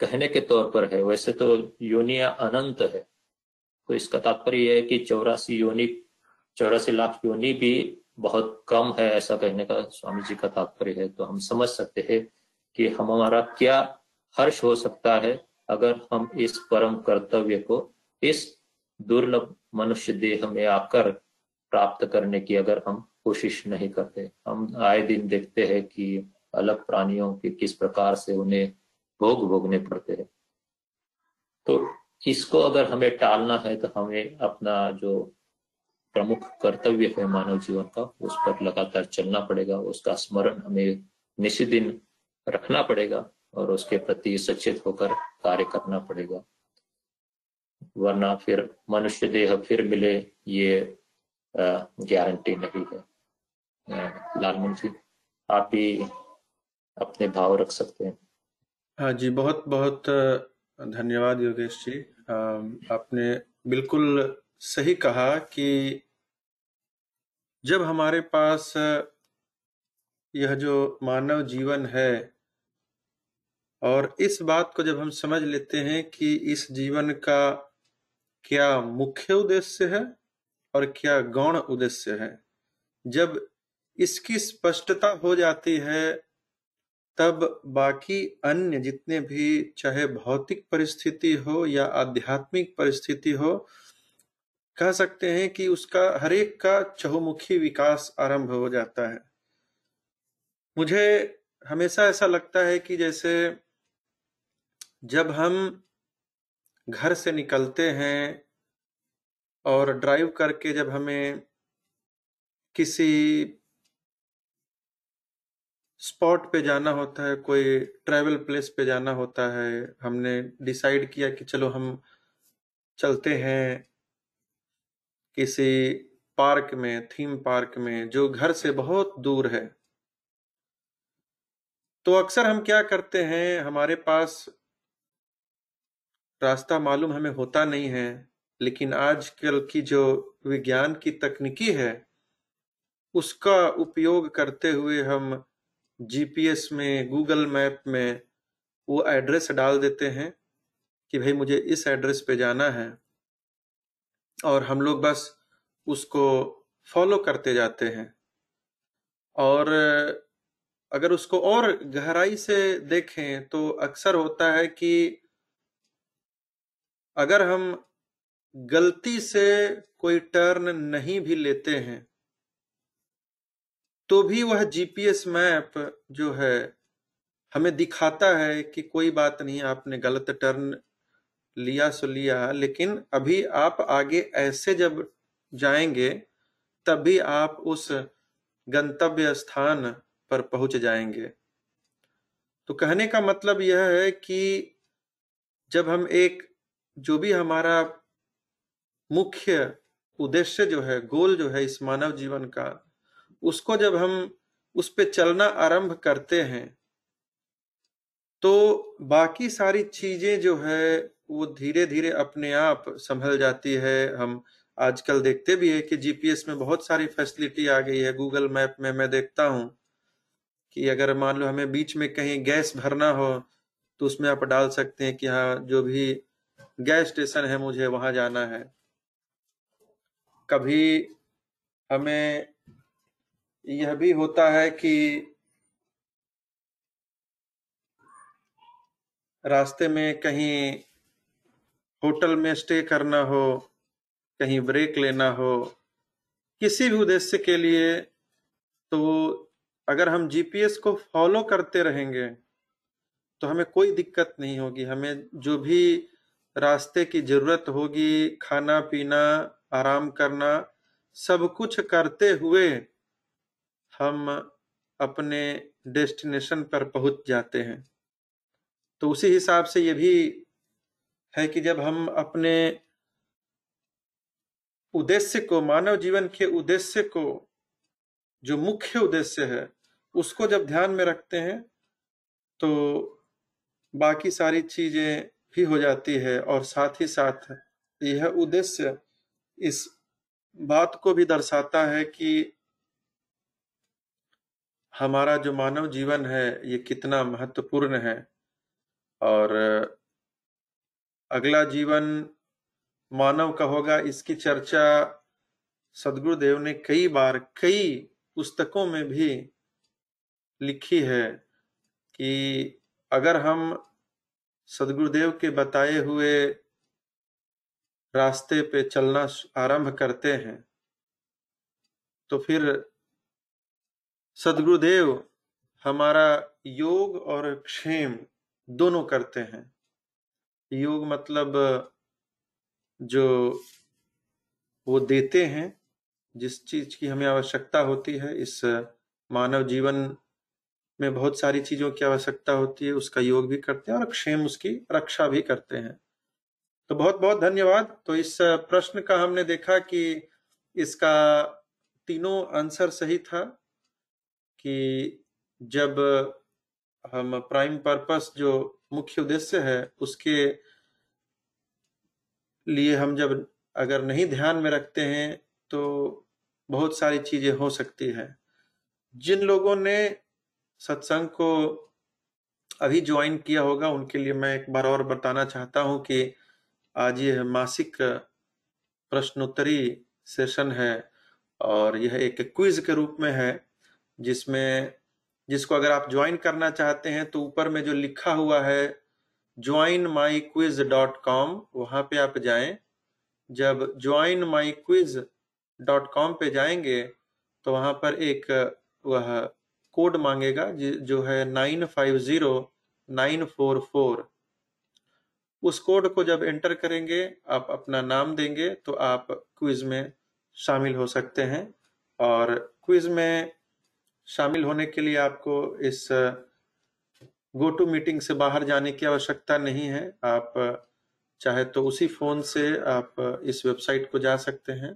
कहने के तौर पर है। वैसे तो योनिया अनंत है। तो इसका तात्पर्य यह है कि चौरासी योनि, चौरासी लाख योनि भी बहुत कम है, ऐसा कहने का स्वामी जी का तात्पर्य है। तो हम समझ सकते हैं कि हमारा क्या हर्ष हो सकता है अगर हम इस परम कर्तव्य को, इस दुर्लभ मनुष्य देह में आकर प्राप्त करने की अगर हम कोशिश नहीं करते। हम आए दिन देखते हैं कि अलग प्राणियों के किस प्रकार से उन्हें भोग भोगने पड़ते हैं। तो इसको अगर हमें टालना है तो हमें अपना जो प्रमुख कर्तव्य है मानव जीवन का, उस पर लगातार चलना पड़ेगा। उसका स्मरण हमें निश्चित दिन रखना पड़ेगा और उसके प्रति सचेत होकर कार्य करना पड़ेगा। वरना फिर मनुष्य देह फिर मिले, ये गारंटी नहीं है। लालमन जी, आप भी अपने भाव रख सकते हैं। हाँ जी, बहुत बहुत धन्यवाद योगेश जी। आपने बिल्कुल सही कहा कि जब हमारे पास, यह जो मानव जीवन है और इस बात को जब हम समझ लेते हैं कि इस जीवन का क्या मुख्य उद्देश्य है और क्या गौण उद्देश्य है, जब इसकी स्पष्टता हो जाती है तब बाकी अन्य जितने भी चाहे भौतिक परिस्थिति हो या आध्यात्मिक परिस्थिति हो, कह सकते हैं कि उसका हरेक का चहुमुखी विकास आरंभ हो जाता है। मुझे हमेशा ऐसा लगता है कि जैसे जब हम घर से निकलते हैं और ड्राइव करके जब हमें किसी स्पॉट पे जाना होता है, कोई ट्रैवल प्लेस पे जाना होता है। हमने डिसाइड किया कि चलो हम चलते हैं किसी पार्क में, थीम पार्क में, जो घर से बहुत दूर है। तो अक्सर हम क्या करते हैं, हमारे पास रास्ता मालूम हमें होता नहीं है, लेकिन आजकल की जो विज्ञान की तकनीकी है, उसका उपयोग करते हुए हम जीपीएस में गूगल मैप में वो एड्रेस डाल देते हैं कि भाई मुझे इस एड्रेस पे जाना है। और हम लोग बस उसको फॉलो करते जाते हैं। और अगर उसको और गहराई से देखें तो अक्सर होता है कि अगर हम गलती से कोई टर्न नहीं भी लेते हैं तो भी वह जीपीएस मैप जो है, हमें दिखाता है कि कोई बात नहीं, आपने गलत टर्न लिया सो लिया। लेकिन अभी आप आगे ऐसे जब जाएँगे, तभी आप उस गंतव्य स्थान पर पहुँच जाएँगे। तो कहने का मतलब यह है कि जब हम एक, जो भी हमारा मुख्य उद्देश्य जो है, गोल जो है इस मानव जीवन का उसको जब हम उस पर चलना आरंभ करते हैं तो बाकी सारी चीज़ें जो है, वो धीरे धीरे अपने आप संभल जाती है। हम आजकल देखते भी है कि जीपीएस में बहुत सारी फैसिलिटी आ गई है। गूगल मैप में मैं देखता हूँ कि अगर मान लो हमें बीच में कहीं गैस भरना हो तो उसमें आप डाल सकते हैं कि हाँ जो भी गैस स्टेशन है, मुझे वहाँ जाना है। कभी हमें यह भी होता है कि रास्ते में कहीं होटल में स्टे करना हो, कहीं ब्रेक लेना हो, किसी भी उद्देश्य के लिए तो अगर हम जीपीएस को फॉलो करते रहेंगे तो हमें कोई दिक्कत नहीं होगी। हमें जो भी रास्ते की ज़रूरत होगी, खाना पीना, आराम करना, सब कुछ करते हुए हम अपने डेस्टिनेशन पर पहुँच जाते हैं। तो उसी हिसाब से ये भी है कि जब हम अपने उद्देश्य को, मानव जीवन के उद्देश्य को, जो मुख्य उद्देश्य है, उसको जब ध्यान में रखते हैं तो बाकी सारी चीज़ें भी हो जाती है और साथ ही साथ यह उद्देश्य इस बात को भी दर्शाता है कि हमारा जो मानव जीवन है, ये कितना महत्वपूर्ण है। और अगला जीवन मानव का होगा, इसकी चर्चा सदगुरुदेव ने कई बार कई पुस्तकों में भी लिखी है कि अगर हम सदगुरुदेव के बताए हुए रास्ते पे चलना आरंभ करते हैं तो फिर सदगुरुदेव, हमारा योग और क्षेम दोनों करते हैं। योग मतलब जो वो देते हैं, जिस चीज़ की हमें आवश्यकता होती है, इस मानव जीवन में बहुत सारी चीज़ों की आवश्यकता होती है, उसका योग भी करते हैं और क्षेम उसकी रक्षा भी करते हैं। तो बहुत बहुत धन्यवाद। तो इस प्रश्न का हमने देखा कि इसका तीनों आंसर सही था। कि जब, हम प्राइम पर्पस जो मुख्य उद्देश्य है, उसके लिए हम जब अगर नहीं ध्यान में रखते हैं तो बहुत सारी चीज़ें हो सकती है। जिन लोगों ने सत्संग को अभी ज्वाइन किया होगा, उनके लिए मैं एक बार और बताना चाहता हूँ कि आज यह मासिक प्रश्नोत्तरी सेशन है और यह एक क्विज के रूप में है। जिसमें, जिसको अगर आप ज्वाइन करना चाहते हैं तो ऊपर में जो लिखा हुआ है join my quiz dot com वहाँ पे आप जाएँ। जब join my quiz dot com पे जाएँगे तो वहाँ पर एक, वह कोड मांगेगा, जो है nine five zero nine four four उस कोड को जब एंटर करेंगे, आप अपना नाम देंगे तो आप क्विज में शामिल हो सकते हैं। और क्विज में शामिल होने के लिए आपको इस गो टू मीटिंग से बाहर जाने की आवश्यकता नहीं है। आप चाहे तो उसी फ़ोन से आप इस वेबसाइट को जा सकते हैं।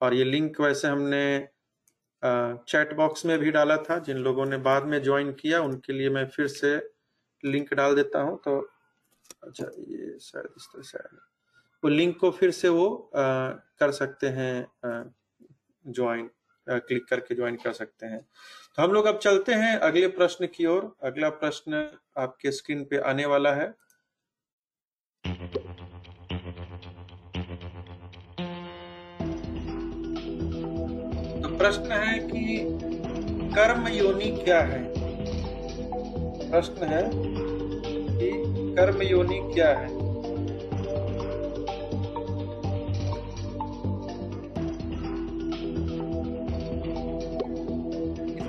और ये लिंक वैसे हमने चैट बॉक्स में भी डाला था। जिन लोगों ने बाद में ज्वाइन किया उनके लिए मैं फिर से लिंक डाल देता हूँ। तो अच्छा ये शायद इस तरह से वो लिंक को फिर से वो आ, कर सकते हैं ज्वाइन। क्लिक करके ज्वाइन कर सकते हैं। तो हम लोग अब चलते हैं अगले प्रश्न की ओर। अगला प्रश्न आपके स्क्रीन पे आने वाला है। तो प्रश्न है कि कर्म योनि क्या है? प्रश्न है कि कर्म योनि क्या है?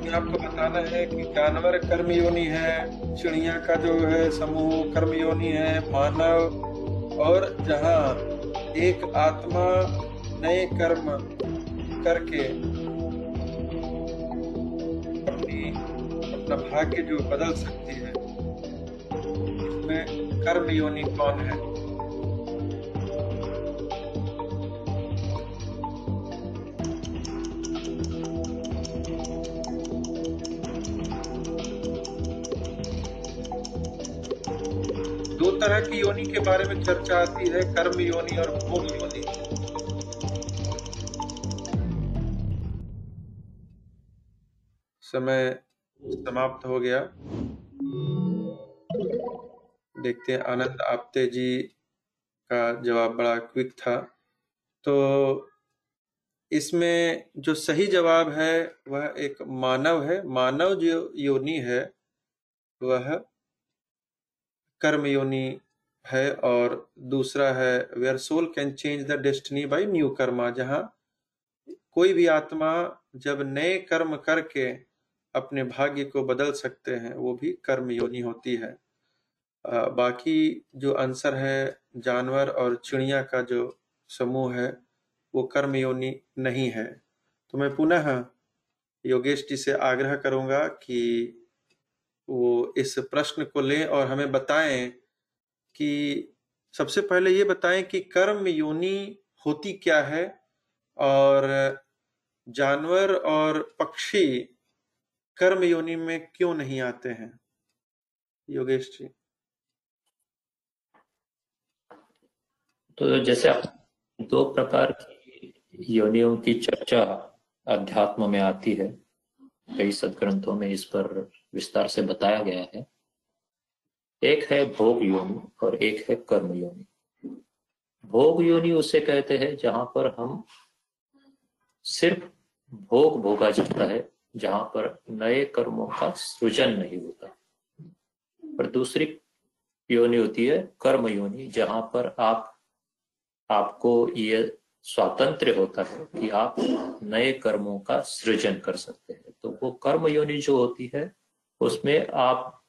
आपको बताना है कि जानवर कर्म योनि है, चिड़िया का जो है समूह कर्म योनि है, मानव और जहाँ एक आत्मा नए कर्म करके अपनी, अपना भाग्य जो बदल सकती है इसमें कर्म योनि कौन है? तरह की योनि के बारे में चर्चा आती है, कर्म योनि और भोग योनि। समय समाप्त हो गया। देखते हैं, आनंद आपते जी का जवाब बड़ा क्विक था। तो इसमें जो सही जवाब है, वह एक मानव है, मानव जो योनि है, वह कर्म योनि है और दूसरा है where soul can change the destiny by new karma जहाँ कोई भी आत्मा जब नए कर्म करके अपने भाग्य को बदल सकते हैं वो भी कर्म योनि होती है। आ, बाकी जो आंसर है जानवर और चिड़िया का जो समूह है वो कर्म योनि नहीं है। तो मैं पुनः योगेश जी से आग्रह करूँगा कि वो इस प्रश्न को लें और हमें बताएँ कि सबसे पहले ये बताएँ कि कर्म योनि होती क्या है और जानवर और पक्षी कर्म योनि में क्यों नहीं आते हैं? योगेश जी। तो जैसे दो प्रकार की योनियों की चर्चा अध्यात्म में आती है, कई सदग्रंथों में इस पर विस्तार से बताया गया है। एक है भोग योनि और एक है कर्म योनि। भोग योनि उसे कहते हैं जहाँ पर हम सिर्फ़ भोग भोगा जाता है, जहाँ पर नए कर्मों का सृजन नहीं होता। पर दूसरी योनि होती है कर्म योनि, जहाँ पर आप, आपको ये स्वातंत्र होता है कि आप नए कर्मों का सृजन कर सकते हैं। तो वो कर्म योनि जो होती है उसमें आप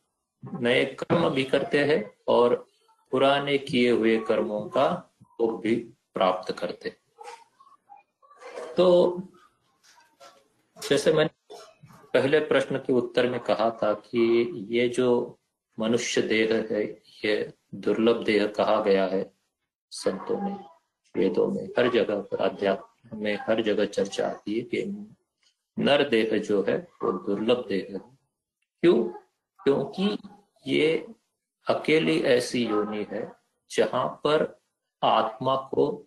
नए कर्म भी करते हैं और पुराने किए हुए कर्मों का भोग भी प्राप्त करते तो जैसे मैंने पहले प्रश्न के उत्तर में कहा था कि ये जो मनुष्य देह है, ये दुर्लभ देह कहा गया है संतों में, वेदों में, हर जगह पर, अध्यात्म में, हर जगह चर्चा आती है कि नर देह जो है, वो दुर्लभ देह है। क्यों? क्योंकि ये अकेली ऐसी योनि है जहाँ पर आत्मा को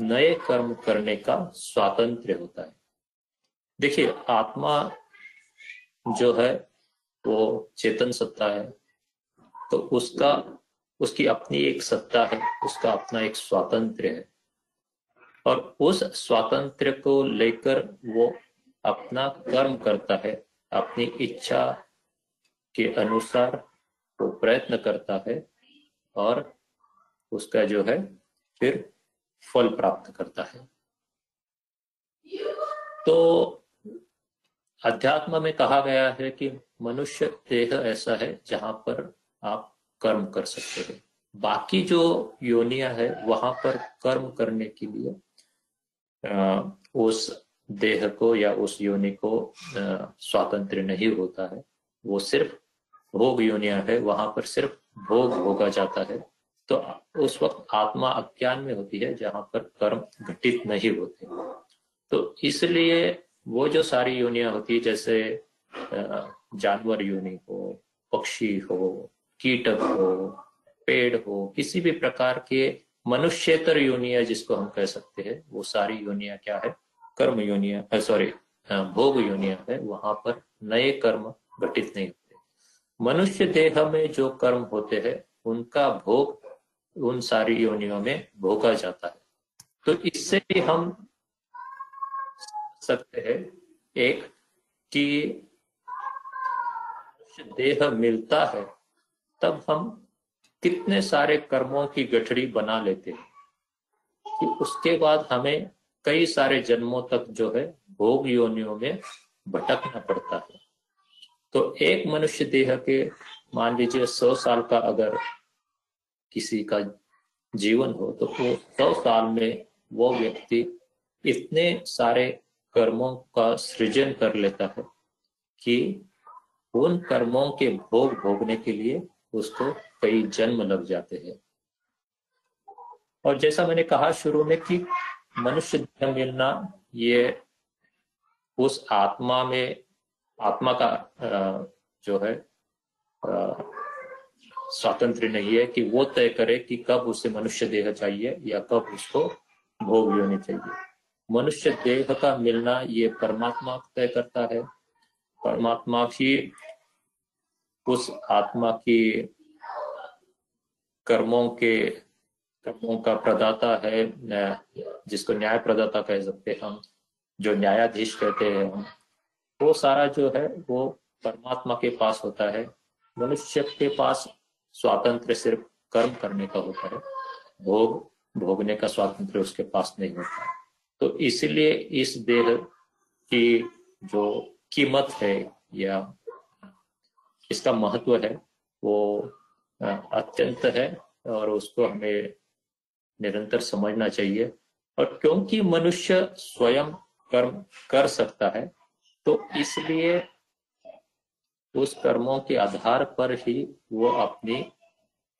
नए कर्म करने का स्वातंत्र होता है। देखिए, आत्मा जो है, वो चेतन सत्ता है तो उसका, उसकी अपनी एक सत्ता है, उसका अपना एक स्वातंत्र है। और उस स्वातंत्र को लेकर वो अपना कर्म करता है, अपनी इच्छा के अनुसार वो प्रयत्न करता है और उसका जो है फिर फल प्राप्त करता है। तो अध्यात्म में कहा गया है कि मनुष्य देह ऐसा है जहाँ पर आप कर्म कर सकते हैं। बाकी जो योनिया है, वहाँ पर कर्म करने के लिए उस देह को या उस योनि को स्वातंत्र नहीं होता है। वो सिर्फ़ भोग योनिया है, वहाँ पर सिर्फ़ भोग भोगा जाता है। तो उस वक्त आत्मा अज्ञान में होती है, जहाँ पर कर्म घटित नहीं होते। तो इसलिए वो जो सारी योनिया होती है, जैसे जानवर योनि हो, पक्षी हो, कीटक हो, पेड़ हो, किसी भी प्रकार के मनुष्यतर योनिया जिसको हम कह सकते हैं, वो सारी योनिया क्या है? कर्म योनिया सॉरी भोग योनिया है, वहाँ पर नए कर्म घटित नहीं मनुष्य देह में जो कर्म होते हैं, उनका भोग उन सारी योनियों में भोगा जाता है। तो इससे भी हम सकते हैं, एक, कि देह मिलता है, तब हम कितने सारे कर्मों की गठड़ी बना लेते हैं, कि उसके बाद हमें कई सारे जन्मों तक जो है, भोग योनियों में भटकना पड़ता है। तो एक मनुष्य देह के, मान लीजिए, सौ साल का अगर किसी का जीवन हो तो वो सौ साल में वो व्यक्ति इतने सारे कर्मों का सृजन कर लेता है कि उन कर्मों के भोग भोगने के लिए उसको कई जन्म लग जाते हैं। और जैसा मैंने कहा शुरू में कि मनुष्य देह मिलना ये उस आत्मा में आत्मा का जो है स्वातंत्र नहीं है कि वो तय करे कि कब उसे मनुष्य देह चाहिए या कब उसको भोग लेने चाहिए। मनुष्य देह का मिलना ये परमात्मा तय करता है। परमात्मा ही उस आत्मा की कर्मों के, कर्मों का प्रदाता है जिसको न्याय प्रदाता कह सकते हम, जो न्यायाधीश कहते हैं हम। वो सारा जो है वो परमात्मा के पास होता है। मनुष्य के पास स्वातंत्र सिर्फ़ कर्म करने का होता है। भोग, भोगने का स्वातंत्र उसके पास नहीं होता। तो इसलिए इस देह की जो कीमत है या इसका महत्व है, वो अत्यंत है और उसको हमें निरंतर समझना चाहिए। और क्योंकि मनुष्य स्वयं कर्म कर सकता है तो इसलिए उस कर्मों के आधार पर ही वो अपनी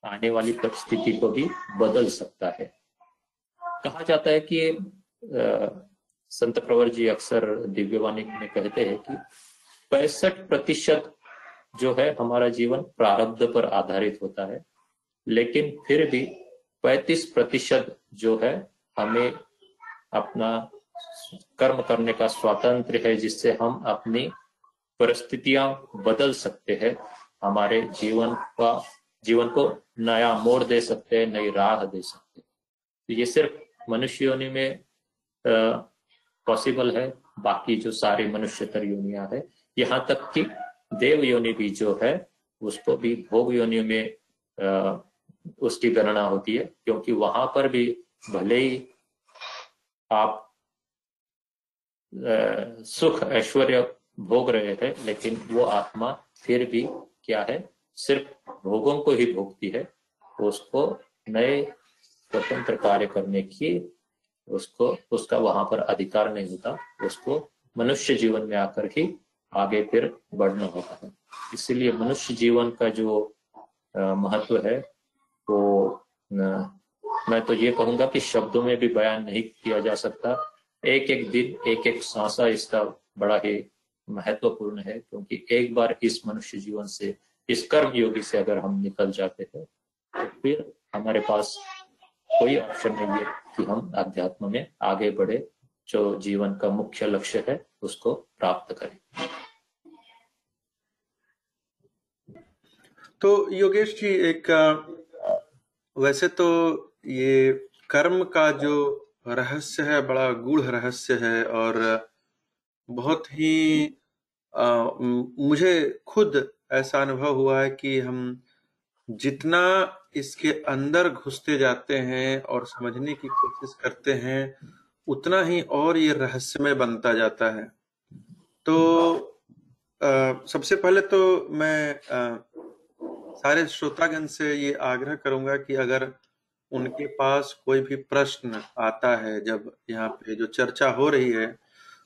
आने वाली परिस्थिति को भी बदल सकता है। कहा जाता है कि आ, संत प्रवर जी अक्सर दिव्यवाणी में कहते हैं कि पैंसठ प्रतिशत जो है हमारा जीवन प्रारब्ध पर आधारित होता है लेकिन फिर भी 35 प्रतिशत जो है हमें अपना कर्म करने का स्वातंत्र है जिससे हम अपनी परिस्थितियाँ बदल सकते हैं हमारे जीवन का जीवन को नया मोड़ दे सकते हैं नई राह दे सकते हैं। तो ये सिर्फ़ मनुष्य योनि में पॉसिबल है बाकी जो सारी मनुष्यतर योनिया है यहाँ तक कि देव योनि भी जो है उसको भी भोग योनि में आ, उसकी गणना होती है क्योंकि वहाँ पर भी भले ही आप सुख, ऐश्वर्य भोग रहे थे, लेकिन वो आत्मा फिर भी क्या है? सिर्फ़ भोगों को ही भोगती है। उसको नए स्वतंत्र कार्य करने की उसको, उसका वहाँ पर अधिकार नहीं होता। उसको मनुष्य जीवन में आकर ही आगे फिर बढ़ना होता है। इसीलिए मनुष्य जीवन का जो महत्व है, वो मैं तो ये कहूँगा कि शब्दों में भी बयान नहीं किया जा सकता। एक एक दिन एक एक सांसा इसका बड़ा ही महत्वपूर्ण है, क्योंकि एक बार इस मनुष्य जीवन से, इस कर्म योगी से अगर हम निकल जाते हैं तो फिर हमारे पास कोई ऑप्शन नहीं है कि हम अध्यात्म में आगे बढ़े, जो जीवन का मुख्य लक्ष्य है, उसको प्राप्त करें। तो योगेश जी, एक, वैसे तो ये कर्म का जो रहस्य है बड़ा गूढ़ रहस्य है और बहुत ही आ, मुझे खुद ऐसा अनुभव हुआ है कि हम जितना इसके अंदर घुसते जाते हैं और समझने की कोशिश करते हैं उतना ही और ये रहस्यमय बनता जाता है। तो आ, सबसे पहले तो मैं आ, सारे श्रोतागण से ये आग्रह करूँगा कि अगर उनके पास कोई भी प्रश्न आता है, जब यहाँ पे जो चर्चा हो रही है,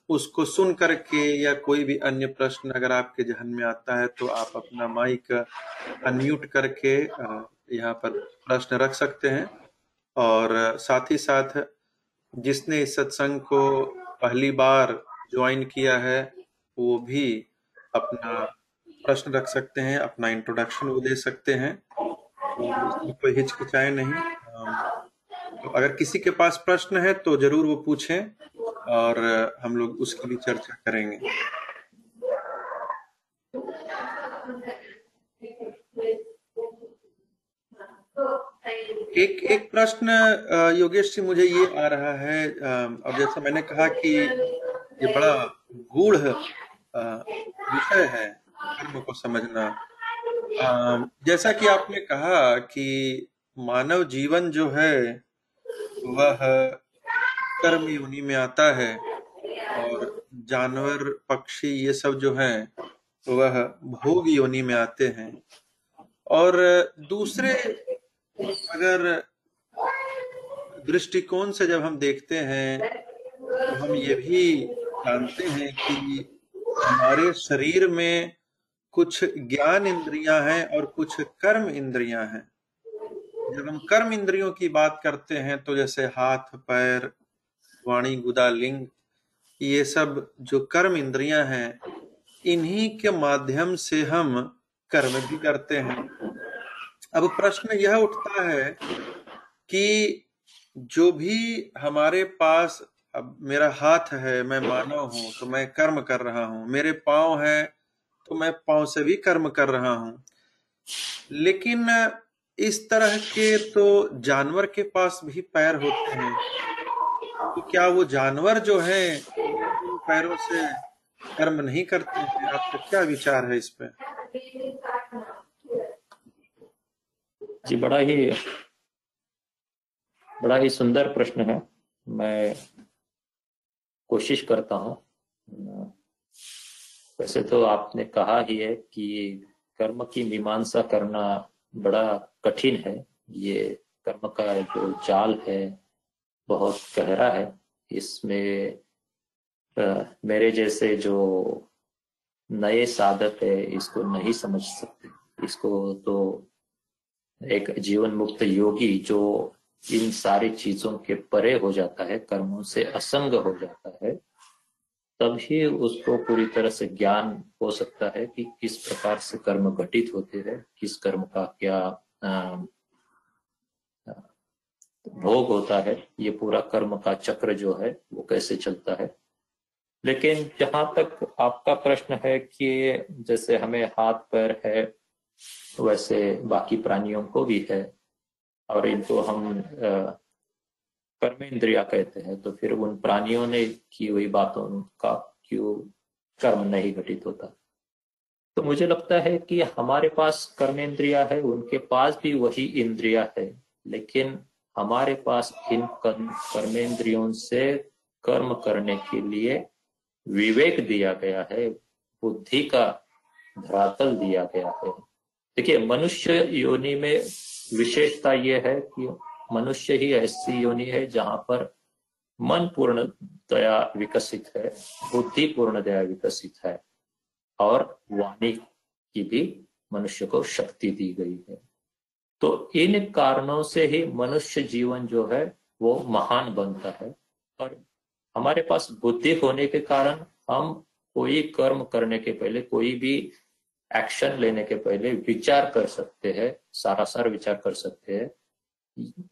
उसको सुन करके या कोई भी अन्य प्रश्न अगर आपके जहन में आता है तो आप अपना माइक अनम्यूट करके यहाँ पर प्रश्न रख सकते हैं। और साथ ही साथ जिसने इस सत्संग को पहली बार ज्वाइन किया है, वो भी अपना प्रश्न रख सकते हैं, अपना इंट्रोडक्शन वो दे सकते हैं। कोई हिचकिचाए नहीं। तो अगर किसी के पास प्रश्न है तो ज़रूर वो पूछें और हम लोग उसकी भी चर्चा करेंगे। एक एक प्रश्न योगेश जी, मुझे ये आ रहा है अब जैसा मैंने कहा कि ये बड़ा गूढ़ विषय है कर्म को समझना। जैसा कि आपने कहा कि मानव जीवन जो है, वह कर्म योनि में आता है और जानवर, पक्षी ये सब जो है, वह भोग योनि में आते हैं। और दूसरे, अगर दृष्टिकोण से जब हम देखते हैं तो हम ये भी जानते हैं कि हमारे शरीर में कुछ ज्ञान इंद्रियाँ हैं और कुछ कर्म इंद्रियाँ हैं। जब हम कर्म इंद्रियों की बात करते हैं तो जैसे हाथ, पैर, वाणी, गुदा, लिंग, ये सब जो कर्म इंद्रियाँ हैं, इन्हीं के माध्यम से हम कर्म भी करते हैं। अब प्रश्न यह उठता है कि जो भी हमारे पास, अब मेरा हाथ है, मैं मानव हूँ तो मैं कर्म कर रहा हूँ। मेरे पाँव है तो मैं पाँव से भी कर्म कर रहा हूँ। लेकिन इस तरह के तो जानवर के पास भी पैर होते हैं। तो क्या वो जानवर जो है पैरों से कर्म नहीं करते हैं? आपका क्या विचार है इस पे? जी, बड़ा ही बड़ा ही सुंदर प्रश्न है। मैं कोशिश करता हूँ। वैसे तो आपने कहा ही है कि कर्म की मीमांसा करना बड़ा कठिन है। ये कर्म का जो जाल है बहुत गहरा है। इसमें आ, मेरे जैसे जो नए साधक है इसको नहीं समझ सकते। इसको तो एक जीवन मुक्त योगी जो इन सारी चीज़ों के परे हो जाता है कर्मों से असंग हो जाता है तभी उसको पूरी तरह से ज्ञान हो सकता है कि किस प्रकार से कर्म घटित होते हैं किस कर्म का क्या भोग होता है, ये पूरा कर्म का चक्र जो है, वो कैसे चलता है। लेकिन जहाँ तक आपका प्रश्न है कि जैसे हमें हाथ, पैर है, वैसे बाकी प्राणियों को भी है, और इनको हम कर्म इंद्रिया कहते हैं तो फिर उन प्राणियों ने की हुई बातों का क्यों कर्म नहीं घटित होता? तो मुझे लगता है कि हमारे पास कर्म इंद्रिया है, उनके पास भी वही इंद्रिया है, लेकिन हमारे पास इन कर्मेंद्रियों से कर्म करने के लिए विवेक दिया गया है, बुद्धि का धरातल दिया गया है। देखिए, मनुष्य योनि में विशेषता यह है कि मनुष्य ही ऐसी योनि है जहाँ पर मन पूर्ण दया विकसित है, बुद्धि पूर्ण दया विकसित है और वाणी की भी मनुष्य को शक्ति दी गई है। तो इन कारणों से ही मनुष्य जीवन जो है वो महान बनता है और हमारे पास बुद्धि होने के कारण हम कोई कर्म करने के पहले, कोई भी एक्शन लेने के पहले विचार कर सकते हैं सारा सार विचार कर सकते हैं।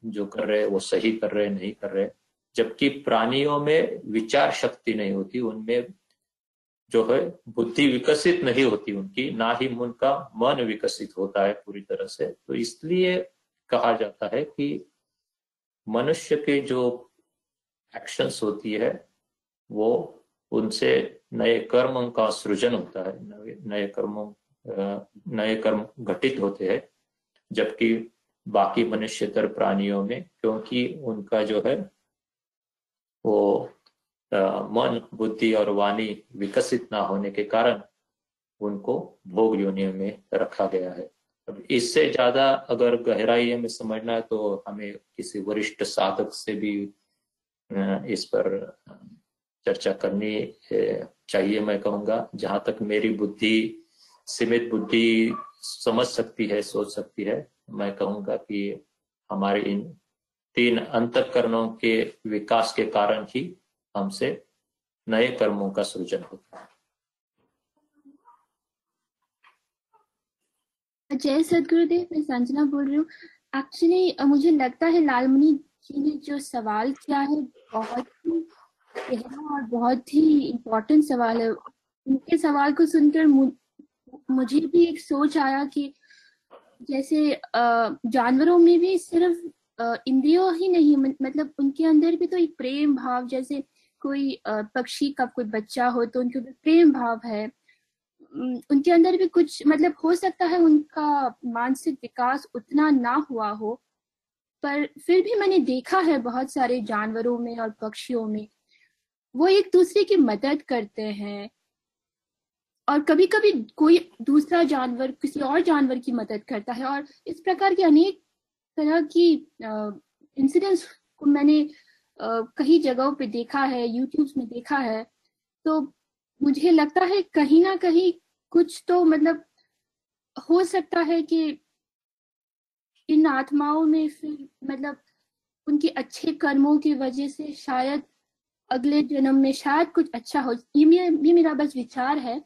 जो कर रहे वो सही कर रहे नहीं कर रहे जबकि प्राणियों में विचार शक्ति नहीं होती, उनमें जो है बुद्धि विकसित नहीं होती, उनकी ना ही उनका मन विकसित होता है पूरी तरह से। तो इसलिए कहा जाता है कि मनुष्य के जो एक्शंस होती है, वो उनसे नए कर्म का सृजन होता है, नए कर्मों नए कर्म घटित होते हैं। जबकि बाकी मनुष्यतर प्राणियों में, क्योंकि उनका जो है, वो मन, बुद्धि और वाणी विकसित ना होने के कारण उनको भोग योनियों में रखा गया है। अब इससे ज़्यादा अगर गहराई में समझना है तो हमें किसी वरिष्ठ साधक से भी इस पर चर्चा करनी चाहिए, मैं कहूँगा। जहाँ तक मेरी बुद्धि, सीमित बुद्धि समझ सकती है, सोच सकती है मैं कहूँगा कि हमारे इन तीन अंतकरणों के विकास के कारण ही हमसे नए कर्मों का सृजन होता है जय सदगुरुदेव, मैं संजना बोल रही हूँ। एक्चुअली मुझे लगता है लालमणि जी ने जो सवाल किया है, बहुत ही गहरा और बहुत ही इम्पोर्टेंट सवाल है। उनके सवाल को सुनकर मुझे भी एक सोच आया कि जैसे जानवरों में भी सिर्फ़ इंद्रियों ही नहीं मतलब उनके अंदर भी तो एक प्रेम भाव, जैसे कोई पक्षी का कोई बच्चा हो तो उनके प्रेम भाव है। उनके अंदर भी कुछ मतलब हो सकता है उनका मानसिक विकास उतना ना हुआ हो, पर फिर भी मैंने देखा है बहुत सारे जानवरों में और पक्षियों में। वो एक दूसरे की मदद करते हैं और कभी कभी कोई दूसरा जानवर किसी और जानवर की मदद करता है और इस प्रकार के अनेक तरह की इंसिडेंट्स को मैंने कई जगहों पे देखा है यूट्यूब में देखा है। तो मुझे लगता है कहीं ना कहीं कुछ तो मतलब हो सकता है कि इन आत्माओं में फिर मतलब उनके अच्छे कर्मों की वजह से शायद अगले जन्म में शायद कुछ अच्छा हो। ये, ये मेरा बस विचार है।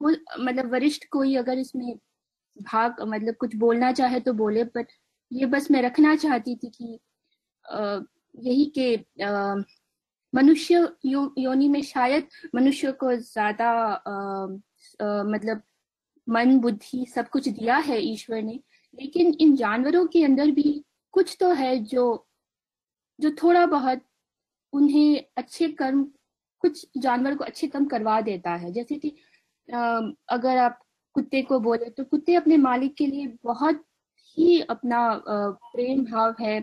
वो मतलब वरिष्ठ कोई अगर इसमें भाग मतलब कुछ बोलना चाहे तो बोले पर ये बस मैं रखना चाहती थी कि आ, यही के मनुष्य यो, योनि में शायद मनुष्य को ज़्यादा मतलब मन बुद्धि सब कुछ दिया है ईश्वर ने लेकिन इन जानवरों के अंदर भी कुछ तो है जो जो थोड़ा बहुत उन्हें अच्छे कर्म कुछ जानवर को अच्छे कर्म करवा देता है। जैसे कि अगर आप कुत्ते को बोले तो कुत्ते अपने मालिक के लिए बहुत ही अपना प्रेम भाव है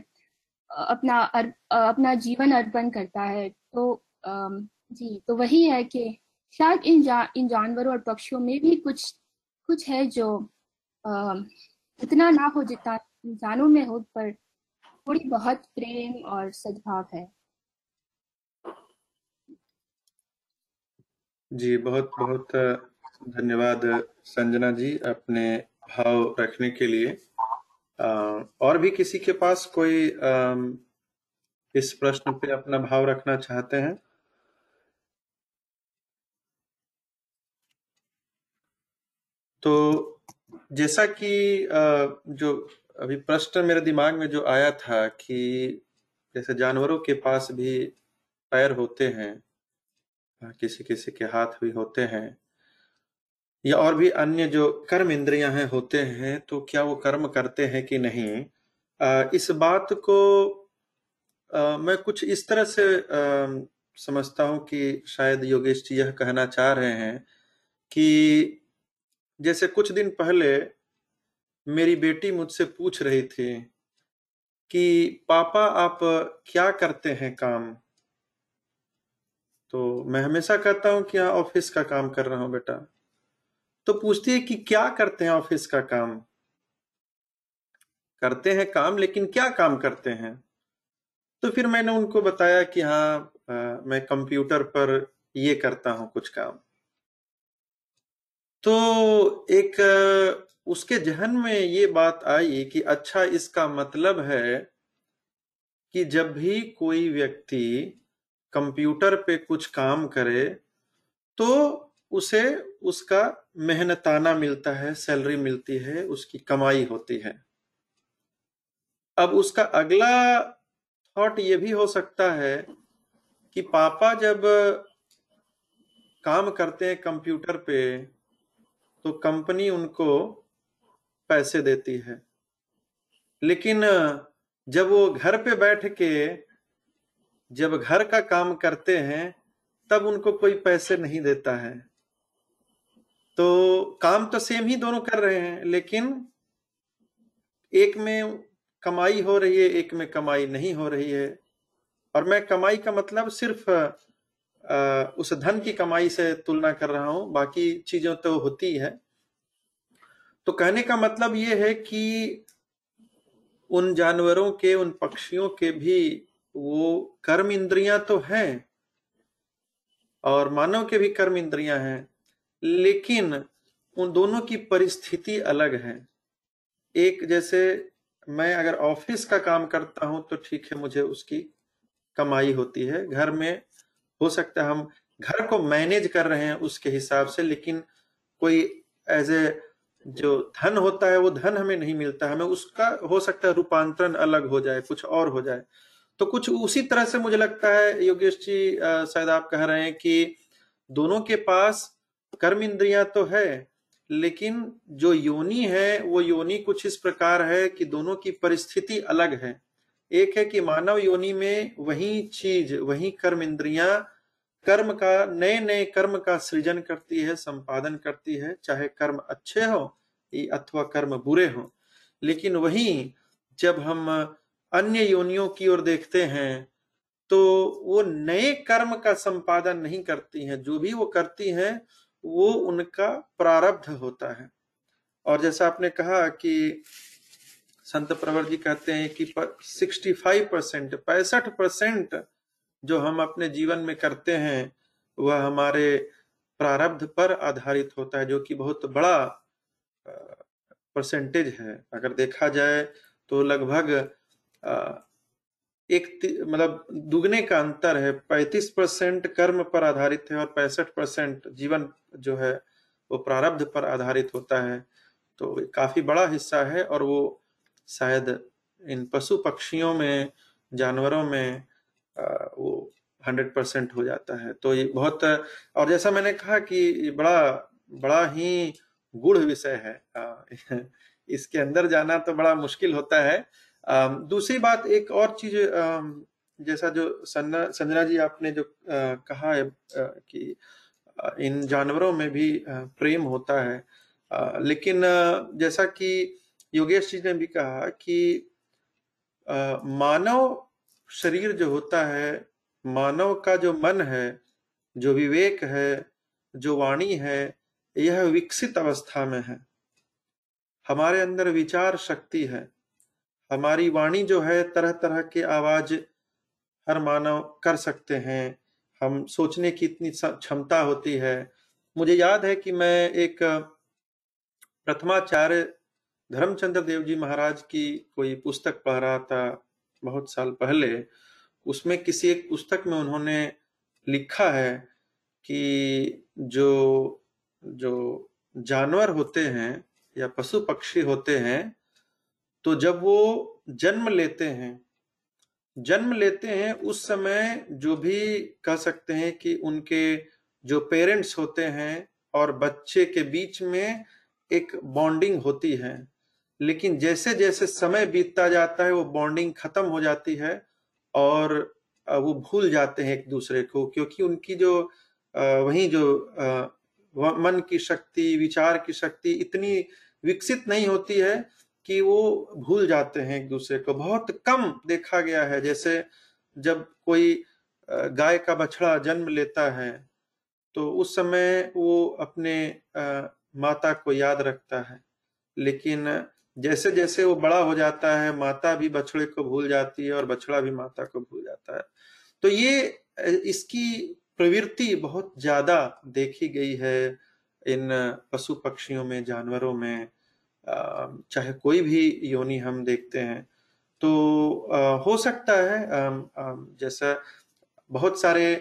अपना अर, अपना जीवन अर्पण करता है। तो जी तो वही है कि शायद इन जा, इन जानवरों और पक्षियों में भी कुछ कुछ है जो इतना ना हो जितना इंसानों में हो पर थोड़ी बहुत प्रेम और सद्भाव है। जी बहुत बहुत धन्यवाद संजना जी अपने भाव रखने के लिए। आ, और भी किसी के पास कोई आ, इस प्रश्न पे अपना भाव रखना चाहते हैं? तो जैसा कि जो अभी प्रश्न मेरे दिमाग में जो आया था कि जैसे जानवरों के पास भी पैर होते हैं किसी किसी के हाथ भी होते हैं या और भी अन्य जो कर्म इंद्रियाँ हैं होते हैं तो क्या वो कर्म करते हैं कि नहीं? इस बात को मैं कुछ इस तरह से समझता हूँ कि शायद योगेश जी यह कहना चाह रहे हैं कि जैसे कुछ दिन पहले मेरी बेटी मुझसे पूछ रही थी कि, पापा, आप क्या करते हैं काम? तो मैं हमेशा कहता हूँ कि हाँ ऑफ़िस का काम कर रहा हूँ, बेटा। तो पूछती है कि क्या करते हैं ऑफ़िस का काम? करते हैं काम लेकिन क्या काम करते हैं? तो फिर मैंने उनको बताया कि हाँ आ, मैं कंप्यूटर पर ये करता हूँ कुछ काम। तो एक उसके जहन में ये बात आई कि अच्छा इसका मतलब है कि जब भी कोई व्यक्ति कंप्यूटर पे कुछ काम करे तो उसे उसका मेहनताना मिलता है, सैलरी मिलती है, उसकी कमाई होती है। अब उसका अगला थॉट ये भी हो सकता है कि पापा जब काम करते हैं कंप्यूटर पे तो कंपनी उनको पैसे देती है। लेकिन जब वो घर पे बैठ के, जब घर का काम करते हैं, तब उनको कोई पैसे नहीं देता है। तो काम तो सेम ही दोनों कर रहे हैं, लेकिन एक में कमाई हो रही है, एक में कमाई नहीं हो रही है। और मैं कमाई का मतलब सिर्फ़ उस धन की कमाई से तुलना कर रहा हूँ, बाकी चीज़ों तो होती है। तो कहने का मतलब ये है कि उन जानवरों के, उन पक्षियों के भी वो कर्म इंद्रियाँ तो हैं, और मानव के भी कर्म इंद्रियाँ हैं लेकिन उन दोनों की परिस्थिति अलग है। एक जैसे मैं अगर ऑफ़िस का काम करता हूँ तो ठीक है, मुझे उसकी कमाई होती है। घर में हो सकता है हम घर को मैनेज कर रहे हैं उसके हिसाब से, लेकिन कोई एज ए जो धन होता है वो धन हमें नहीं मिलता। हमें उसका हो सकता है रूपांतरण अलग हो जाए, कुछ और हो जाए। तो कुछ उसी तरह से मुझे लगता है, योगेश जी शायद आप कह रहे हैं कि दोनों के पास कर्म इंद्रिया तो है, लेकिन जो योनि है, वो योनि कुछ इस प्रकार है कि दोनों की परिस्थिति अलग है। एक है कि मानव योनि में वही चीज़, वही कर्म इंद्रिया कर्म का नए नए कर्म का सृजन करती है, संपादन करती है, चाहे कर्म अच्छे हो अथवा कर्म बुरे हो। लेकिन वही जब हम अन्य योनियों की ओर देखते हैं तो वो नए कर्म का संपादन नहीं करती हैं। जो भी वो करती हैं वो उनका प्रारब्ध होता है। और जैसा आपने कहा कि संत प्रवर जी कहते हैं कि 65 परसेंट, पैंसठ परसेंट जो हम अपने जीवन में करते हैं, वह हमारे प्रारब्ध पर आधारित होता है, जो कि बहुत बड़ा परसेंटेज है। अगर देखा जाए तो लगभग एक मतलब दुगने का अंतर है। 35 परसेंट कर्म पर आधारित है और पैंसठ परसेंट जीवन जो है, वो प्रारब्ध पर आधारित होता है। तो काफ़ी बड़ा हिस्सा है और वो शायद इन पशु पक्षियों में, जानवरों में वो हंड्रेड परसेंट हो जाता है। तो ये बहुत, और जैसा मैंने कहा कि बड़ा बड़ा ही गुड़ विषय है। *laughs* इसके अंदर जाना तो बड़ा मुश्किल होता है दूसरी बात, एक और चीज़ जैसा जो संजना जी आपने जो कहा है कि इन जानवरों में भी प्रेम होता है। लेकिन जैसा कि योगेश जी ने भी कहा कि मानव शरीर जो होता है, मानव का जो मन है, जो विवेक है, जो वाणी है, यह विकसित अवस्था में है। हमारे अंदर विचार शक्ति है। हमारी वाणी जो है तरह तरह के आवाज़ हर मानव कर सकते हैं। हम सोचने की इतनी क्षमता होती है। मुझे याद है कि मैं एक प्रथमाचार्य धर्मचंद्र देव जी महाराज की कोई पुस्तक पढ़ रहा था बहुत साल पहले। उसमें किसी एक पुस्तक में उन्होंने लिखा है कि जो जो जानवर होते हैं या पशु पक्षी होते हैं तो जब वो जन्म लेते हैं, जन्म लेते हैं उस समय जो भी कह सकते हैं कि उनके जो पेरेंट्स होते हैं और बच्चे के बीच में एक बॉन्डिंग होती है। लेकिन जैसे जैसे समय बीतता जाता है, वो बॉन्डिंग खत्म हो जाती है और वो भूल जाते हैं एक दूसरे को क्योंकि उनकी जो वही जो मन की शक्ति, विचार की शक्ति इतनी विकसित नहीं होती है कि वो भूल जाते हैं एक दूसरे को। बहुत कम देखा गया है, जैसे जब कोई गाय का बछड़ा जन्म लेता है तो उस समय वो अपने माता को याद रखता है। लेकिन जैसे जैसे वो बड़ा हो जाता है, माता भी बछड़े को भूल जाती है और बछड़ा भी माता को भूल जाता है। तो ये इसकी प्रवृत्ति बहुत ज़्यादा देखी गई है इन पशु पक्षियों में, जानवरों में। चाहे कोई भी योनि हम देखते हैं तो हो सकता है जैसा बहुत सारे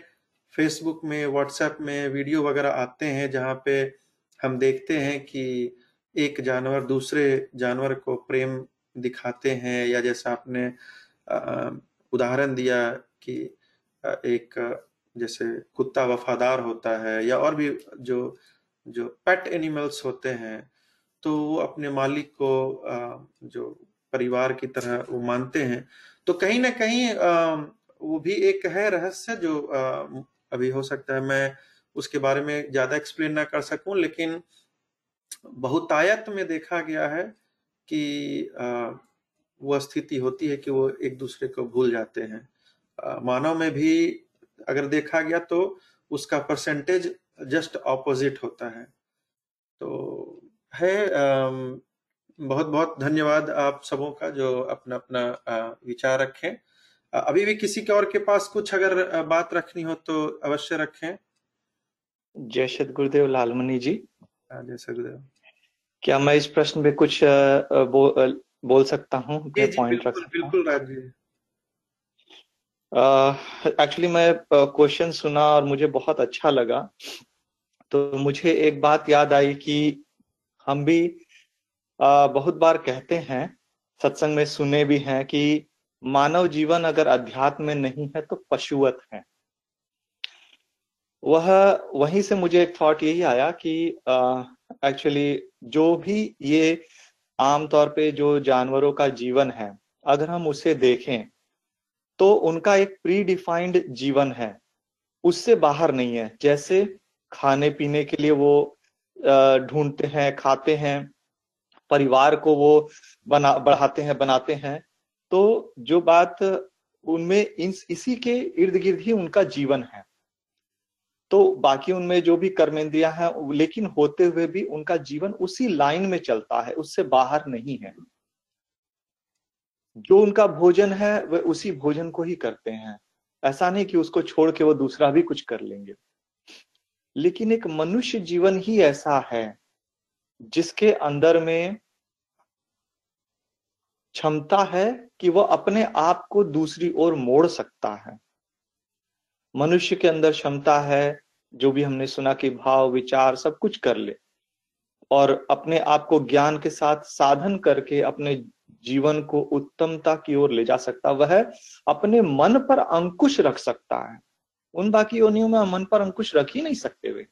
फेसबुक में व्हाट्सएप में वीडियो वगैरह आते हैं, जहाँ पे हम देखते हैं कि एक जानवर दूसरे जानवर को प्रेम दिखाते हैं, या जैसा आपने उदाहरण दिया कि एक जैसे कुत्ता वफादार होता है, या और भी जो जो पेट एनिमल्स होते हैं तो वो अपने मालिक को जो परिवार की तरह वो मानते हैं। तो कहीं ना कहीं वो भी एक है रहस्य जो अभी हो सकता है मैं उसके बारे में ज़्यादा एक्सप्लेन ना कर सकूँ, लेकिन बहुतायत में देखा गया है कि वो स्थिति होती है कि वो एक दूसरे को भूल जाते हैं। मानव में भी अगर देखा गया तो उसका परसेंटेज जस्ट ऑपोजिट होता है। तो है बहुत बहुत धन्यवाद आप सबों का जो अपना अपना विचार रखें। अभी भी किसी के और के पास कुछ अगर बात रखनी हो तो अवश्य रखें। जय सत गुरुदेव लालमणि जी। जय सदगुरुदेव क्या मैं इस प्रश्न पे कुछ बो, बोल सकता हूँ? पॉइंट रख बिल्कुल राज एक्चुअली uh, मैं क्वेश्चन uh, सुना और मुझे बहुत अच्छा लगा। तो मुझे एक बात याद आई कि हम भी uh, बहुत बार कहते हैं सत्संग में सुने भी हैं कि मानव जीवन अगर अध्यात्म में नहीं है तो पशुवत है। वह वहीं से मुझे एक थॉट यही आया कि एक्चुअली जो भी ये आमतौर पे जो जानवरों का जीवन है अगर हम उसे देखें तो उनका एक प्री डिफाइंड जीवन है। उससे बाहर नहीं है। जैसे खाने पीने के लिए वो ढूंढते हैं, खाते हैं, परिवार को वो बना, बढ़ाते हैं, बनाते हैं तो जो बात उनमें इन इसी के इर्द गिर्द ही उनका जीवन है। तो बाकी उनमें जो भी कर्मेंद्रिया हैं लेकिन होते हुए भी उनका जीवन उसी लाइन में चलता है, उससे बाहर नहीं है। जो उनका भोजन है वह उसी भोजन को ही करते हैं। ऐसा नहीं कि उसको छोड़ के वो दूसरा भी कुछ कर लेंगे। लेकिन एक मनुष्य जीवन ही ऐसा है, जिसके अंदर में क्षमता है कि वह अपने आप को दूसरी ओर मोड़ सकता है। मनुष्य के अंदर क्षमता है, जो भी हमने सुना कि भाव, विचार, सब कुछ कर ले, और अपने आप को ज्ञान के साथ साधन करके अपने जीवन को उत्तमता की ओर ले जा सकता। वह अपने मन पर अंकुश रख सकता है। उन बाकी योनियों में मन पर अंकुश रख ही नहीं सकते वे।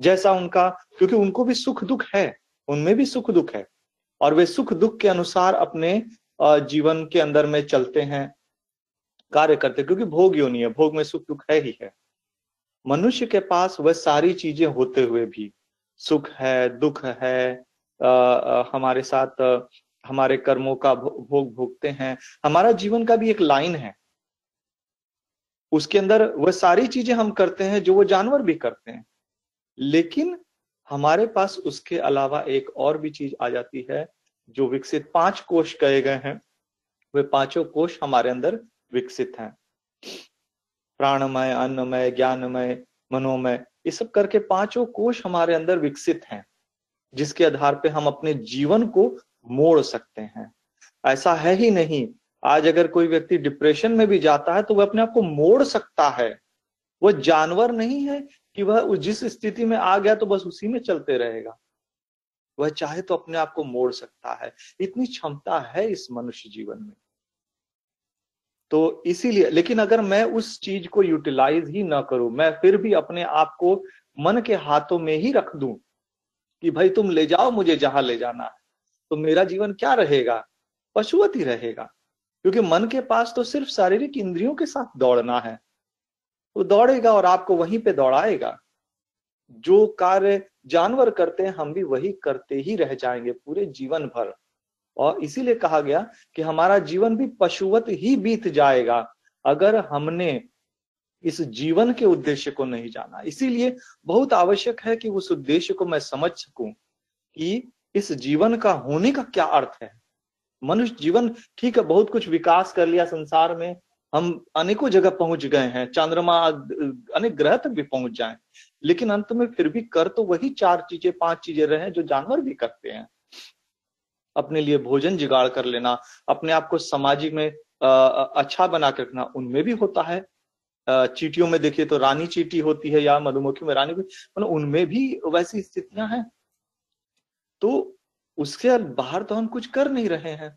जैसा उनका क्योंकि उनको भी सुख दुख है उनमें भी सुख दुख है। और वे सुख दुख के अनुसार अपने जीवन के अंदर में चलते हैं कार्य करते क्योंकि भोग योनि है भोग में सुख दुख है ही है। मनुष्य के पास वह सारी चीज़ें होते हुए भी सुख है दुख है आ, आ, हमारे साथ हमारे कर्मों का भोग भोगते हैं। हमारा जीवन का भी एक लाइन है। उसके अंदर वह सारी चीज़ें हम करते हैं जो वो जानवर भी करते हैं। लेकिन हमारे पास उसके अलावा एक और भी चीज़ आ जाती है, जो विकसित पाँच कोष कहे गए हैं। वे पाँचों कोष हमारे अंदर विकसित हैं। प्राणमय, अन्नमय, ज्ञानमय, मनोमय, ये सब करके पाँचों कोष हमारे अंदर विकसित हैं, जिसके आधार पे हम अपने जीवन को मोड़ सकते हैं। ऐसा है ही नहीं आज अगर कोई व्यक्ति डिप्रेशन में भी जाता है तो वह अपने आप को मोड़ सकता है। वह जानवर नहीं है कि वह जिस स्थिति में आ गया तो बस उसी में चलते रहेगा। वह चाहे तो अपने आप को मोड़ सकता है। इतनी क्षमता है इस मनुष्य जीवन में। तो इसीलिए, लेकिन अगर मैं उस चीज़ को यूटिलाइज ही ना करूँ, मैं फिर भी अपने आप को मन के हाथों में ही रख दूँ कि भाई तुम ले जाओ, मुझे जहाँ ले जाना है तो मेरा जीवन क्या रहेगा? पशुवत ही रहेगा। क्योंकि मन के पास तो सिर्फ़ शारीरिक इंद्रियों के साथ दौड़ना है। वो दौड़ेगा और आपको वहीं पे दौड़ाएगा। जो कार्य जानवर करते हैं, हम भी वही करते ही रह जाएँगे पूरे जीवन भर। और इसीलिए कहा गया कि हमारा जीवन भी पशुवत ही बीत जाएगा, अगर हमने इस जीवन के उद्देश्य को नहीं जाना। इसीलिए बहुत आवश्यक है कि उस उद्देश्य को मैं समझ सकूँ कि इस जीवन का होने का क्या अर्थ है। मनुष्य जीवन ठीक है बहुत कुछ विकास कर लिया संसार में। हम अनेकों जगह पहुँच गए हैं चंद्रमा अनेक ग्रह तक भी पहुँच जाए। लेकिन अंत में फिर भी कर तो वही चार चीज़ें पाँच चीज़ें रहे जो जानवर भी करते हैं। अपने लिए भोजन जुगाड़ कर लेना अपने आप को सामाजिक में आ, अच्छा बना के रखना उनमें भी होता है। चीटियों में देखिए तो रानी चीटी होती है या मधुमक्खी में रानी मतलब उनमें भी वैसी स्थितियाँ हैं। तो उसके बाहर तो हम कुछ कर नहीं रहे हैं।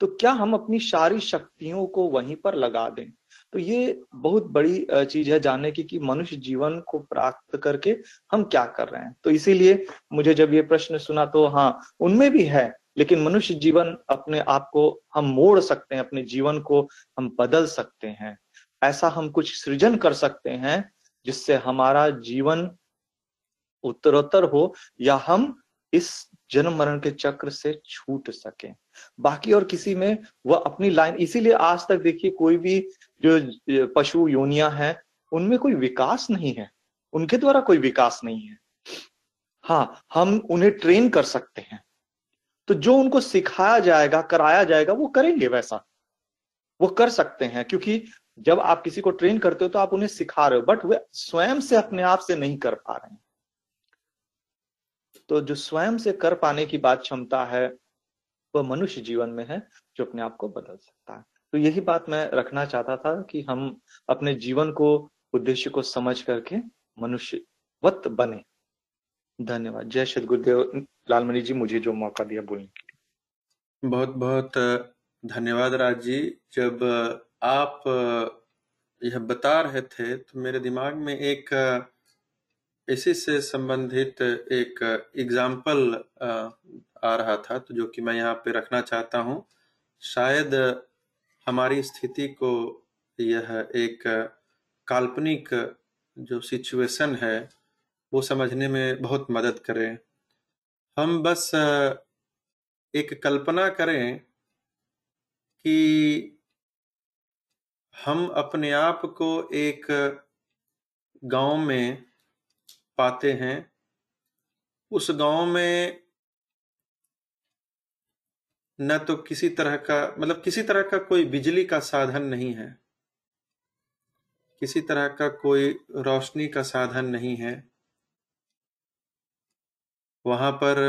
तो क्या हम अपनी सारी शक्तियों को वहीं पर लगा दें? तो ये बहुत बड़ी चीज़ है जानने की कि मनुष्य जीवन को प्राप्त करके हम क्या कर रहे हैं। तो इसीलिए मुझे जब ये प्रश्न सुना तो हाँ उनमें भी है, लेकिन मनुष्य जीवन अपने आप को हम मोड़ सकते हैं, अपने जीवन को हम बदल सकते हैं। ऐसा हम कुछ सृजन कर सकते हैं जिससे हमारा जीवन उत्तरोत्तर हो, या हम इस जन्म मरण के चक्र से छूट सके। बाकी और किसी में वह अपनी लाइन, इसीलिए आज तक देखिए कोई भी जो पशु योनिया है, उनमें कोई विकास नहीं है। उनके द्वारा कोई विकास नहीं है। हाँ हम उन्हें ट्रेन कर सकते हैं। तो जो उनको सिखाया जाएगा, कराया जाएगा, वो करेंगे वैसा। वो कर सकते हैं, क्योंकि जब आप किसी को ट्रेन करते हो तो आप उन्हें सिखा रहे हो, बट वे स्वयं से अपने आप से नहीं कर पा रहे हैं। तो जो स्वयं से कर पाने की बात क्षमता है वह मनुष्य जीवन में है, जो अपने आप को बदल सकता है। तो यही बात मैं रखना चाहता था कि हम अपने जीवन को, उद्देश्य को समझ करके मनुष्यवत बने। धन्यवाद। जय श्री गुरुदेव लालमणि जी, मुझे जो मौका दिया बोलने के लिए। बहुत बहुत धन्यवाद राज जी। जब आप यह बता रहे थे तो मेरे दिमाग में एक इसी से संबंधित एक एग्ज़ाम्पल आ रहा था तो जो कि मैं यहाँ पे रखना चाहता हूँ। शायद हमारी स्थिति को यह एक काल्पनिक जो सिचुएशन है, वो समझने में बहुत मदद करे। हम बस एक कल्पना करें कि हम अपने आप को एक गाँव में पाते हैं, उस गाँव में न तो किसी तरह का मतलब किसी तरह का कोई बिजली का साधन नहीं है। किसी तरह का कोई रोशनी का साधन नहीं है। वहाँ पर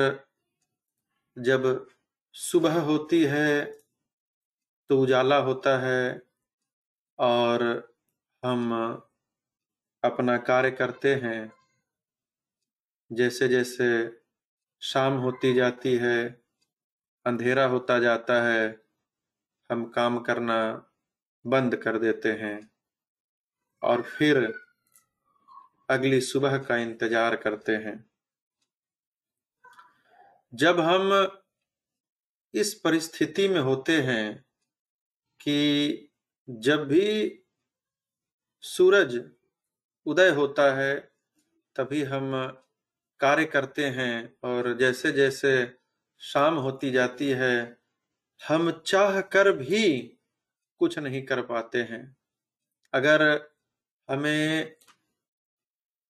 जब सुबह होती है तो उजाला होता है और हम अपना कार्य करते हैं। जैसे जैसे शाम होती जाती है, अंधेरा होता जाता है, हम काम करना बंद कर देते हैं और फिर अगली सुबह का इंतज़ार करते हैं। जब हम इस परिस्थिति में होते हैं कि जब भी सूरज उदय होता है, तभी हम कार्य करते हैं और जैसे जैसे शाम होती जाती है, हम चाह कर भी कुछ नहीं कर पाते हैं। अगर हमें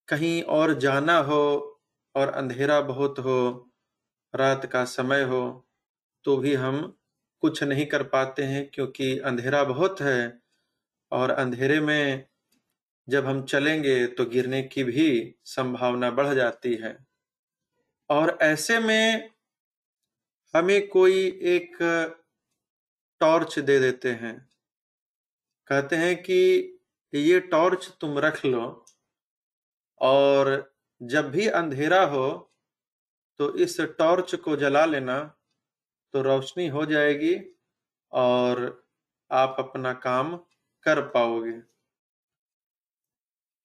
कहीं और जाना हो और अंधेरा बहुत हो, रात का समय हो तो भी हम कुछ नहीं कर पाते हैं क्योंकि अंधेरा बहुत है और अंधेरे में जब हम चलेंगे तो गिरने की भी संभावना बढ़ जाती है। और ऐसे में हमें कोई एक टॉर्च दे देते हैं। कहते हैं कि ये टॉर्च तुम रख लो और जब भी अंधेरा हो तो इस टॉर्च को जला लेना तो रोशनी हो जाएगी और आप अपना काम कर पाओगे।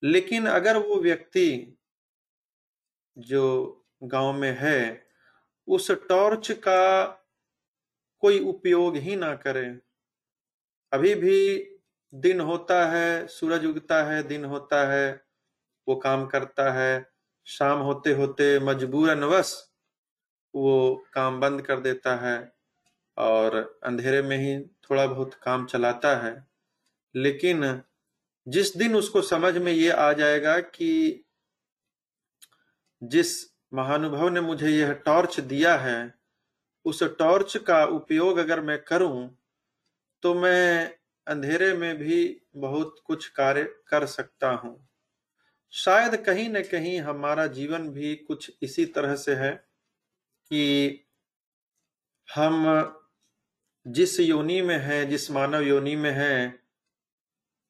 लेकिन अगर वो व्यक्ति जो गाँव में है, उस टॉर्च का कोई उपयोग ही ना करे। अभी भी दिन होता है, सूरज उगता है, दिन होता है, वो काम करता है, शाम होते होते मजबूरनवश वो काम बंद कर देता है और अंधेरे में ही थोड़ा बहुत काम चलाता है। लेकिन जिस दिन उसको समझ में ये आ जाएगा कि जिस महानुभव ने मुझे यह टॉर्च दिया है, उस टॉर्च का उपयोग अगर मैं करूँ तो मैं अंधेरे में भी बहुत कुछ कार्य कर सकता हूँ। शायद कहीं न कहीं हमारा जीवन भी कुछ इसी तरह से है कि हम जिस योनि में हैं, जिस मानव योनि में हैं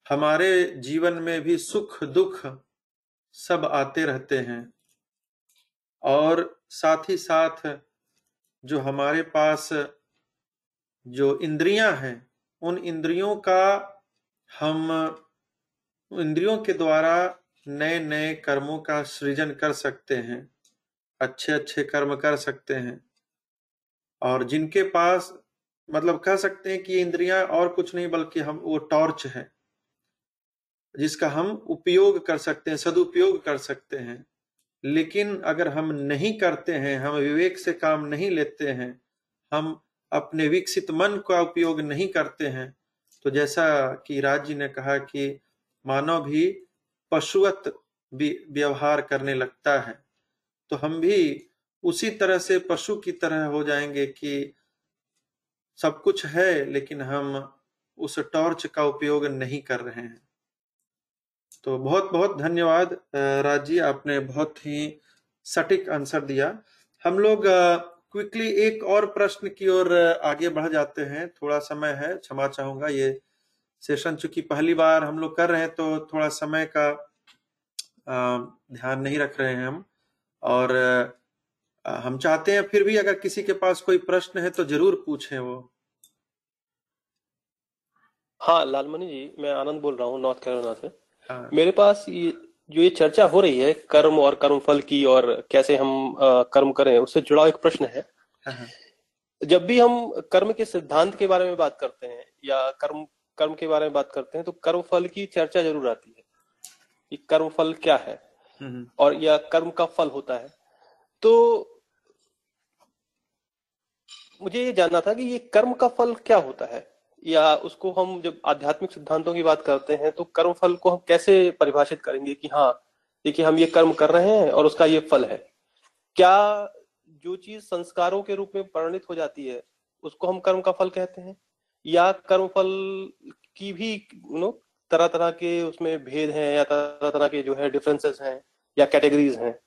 हमारे जीवन में भी सुख, दुख सब आते रहते हैं। और साथ ही साथ जो हमारे पास जो इंद्रियाँ हैं, उन इंद्रियों का हम, इंद्रियों के द्वारा नए नए कर्मों का सृजन कर सकते हैं अच्छे अच्छे कर्म कर सकते हैं। और जिनके पास मतलब कह सकते हैं कि इंद्रियाँ और कुछ नहीं, बल्कि हम वो टॉर्च है। जिसका हम उपयोग कर सकते हैं, सदुपयोग कर सकते हैं। लेकिन अगर हम नहीं करते हैं, हम विवेक से काम नहीं लेते हैं, हम अपने विकसित मन का उपयोग नहीं करते हैं तो जैसा कि राज जी ने कहा कि मानव भी पशुवत व्यवहार करने लगता है तो हम भी उसी तरह से पशु की तरह हो जाएँगे कि सब कुछ है, लेकिन हम उस टॉर्च का उपयोग नहीं कर रहे हैं। तो बहुत बहुत धन्यवाद राज जी, आपने बहुत ही सटीक आंसर दिया। हम लोग क्विकली एक और प्रश्न की ओर आगे बढ़ जाते हैं। थोड़ा समय है, क्षमा चाहूँगा, ये सेशन चूँकि पहली बार हम लोग कर रहे हैं तो थोड़ा समय का ध्यान नहीं रख रहे हैं हम। और हम चाहते हैं, फिर भी अगर किसी के पास कोई प्रश्न है तो ज़रूर पूछें वो। हाँ लालमणि जी, मैं आनंद बोल रहा हूँ, नॉर्थ कैरोलिना से। हाँ। मेरे पास ये जो ये चर्चा हो रही है कर्म और कर्म फल की और कैसे हम आ, कर्म करें उससे जुड़ा एक प्रश्न है हाँ, हाँ। जब भी हम कर्म के सिद्धांत के बारे में बात करते हैं या कर्म कर्म के बारे में बात करते हैं तो कर्म फल की चर्चा ज़रूर आती है कि कर्म फल क्या है हम्म, हम्म। और या कर्म का फल होता है तो मुझे ये जानना था कि ये कर्म का फल क्या होता है या उसको हम जब आध्यात्मिक सिद्धांतों की बात करते हैं तो कर्म फल को हम कैसे परिभाषित करेंगे कि हाँ देखिए हम ये कर्म कर रहे हैं और उसका ये फल है? क्या जो चीज़ संस्कारों के रूप में परिणित हो जाती है, उसको हम कर्म का फल कहते हैं? या कर्म फल की भी नो तरह तरह के उसमें भेद हैं या तरह तरह के जो है डिफरेंसेस हैं या कैटेगरीज हैं?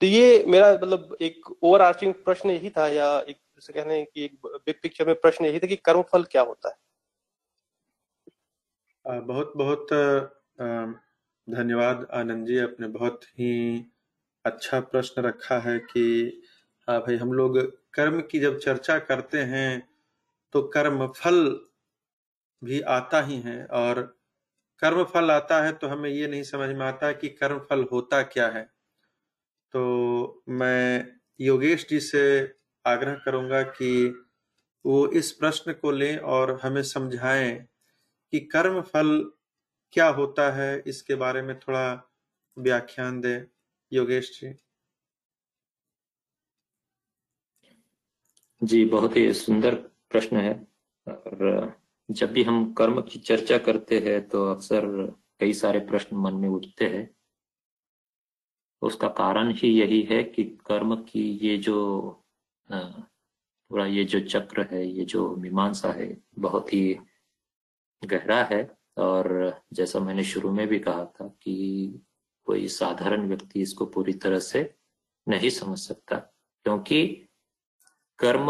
तो ये मेरा मतलब एक ओवर आर्चिंग प्रश्न यही था या एक जैसे कहने की एक बिग पिक्चर में प्रश्न यही था कि कर्म फल क्या होता है? बहुत बहुत धन्यवाद आनंद जी, आपने बहुत ही अच्छा प्रश्न रखा है कि हाँ भाई, हम लोग कर्म की जब चर्चा करते हैं तो कर्म फल भी आता ही है और कर्म फल आता है तो हमें ये नहीं समझ में आता कि कर्म फल होता क्या है। तो मैं योगेश जी से आग्रह करूँगा कि वो इस प्रश्न को लें और हमें समझाएँ कि कर्म फल क्या होता है। इसके बारे में थोड़ा व्याख्यान दे। योगेश जी। जी, बहुत ही सुंदर प्रश्न है और जब भी हम कर्म की चर्चा करते हैं तो अक्सर कई सारे प्रश्न मन में उठते हैं। उसका कारण ही यही है कि कर्म की ये जो पूरा ये जो चक्र है, ये जो मीमांसा है, बहुत ही गहरा है। और जैसा मैंने शुरू में भी कहा था कि कोई साधारण व्यक्ति इसको पूरी तरह से नहीं समझ सकता, क्योंकि कर्म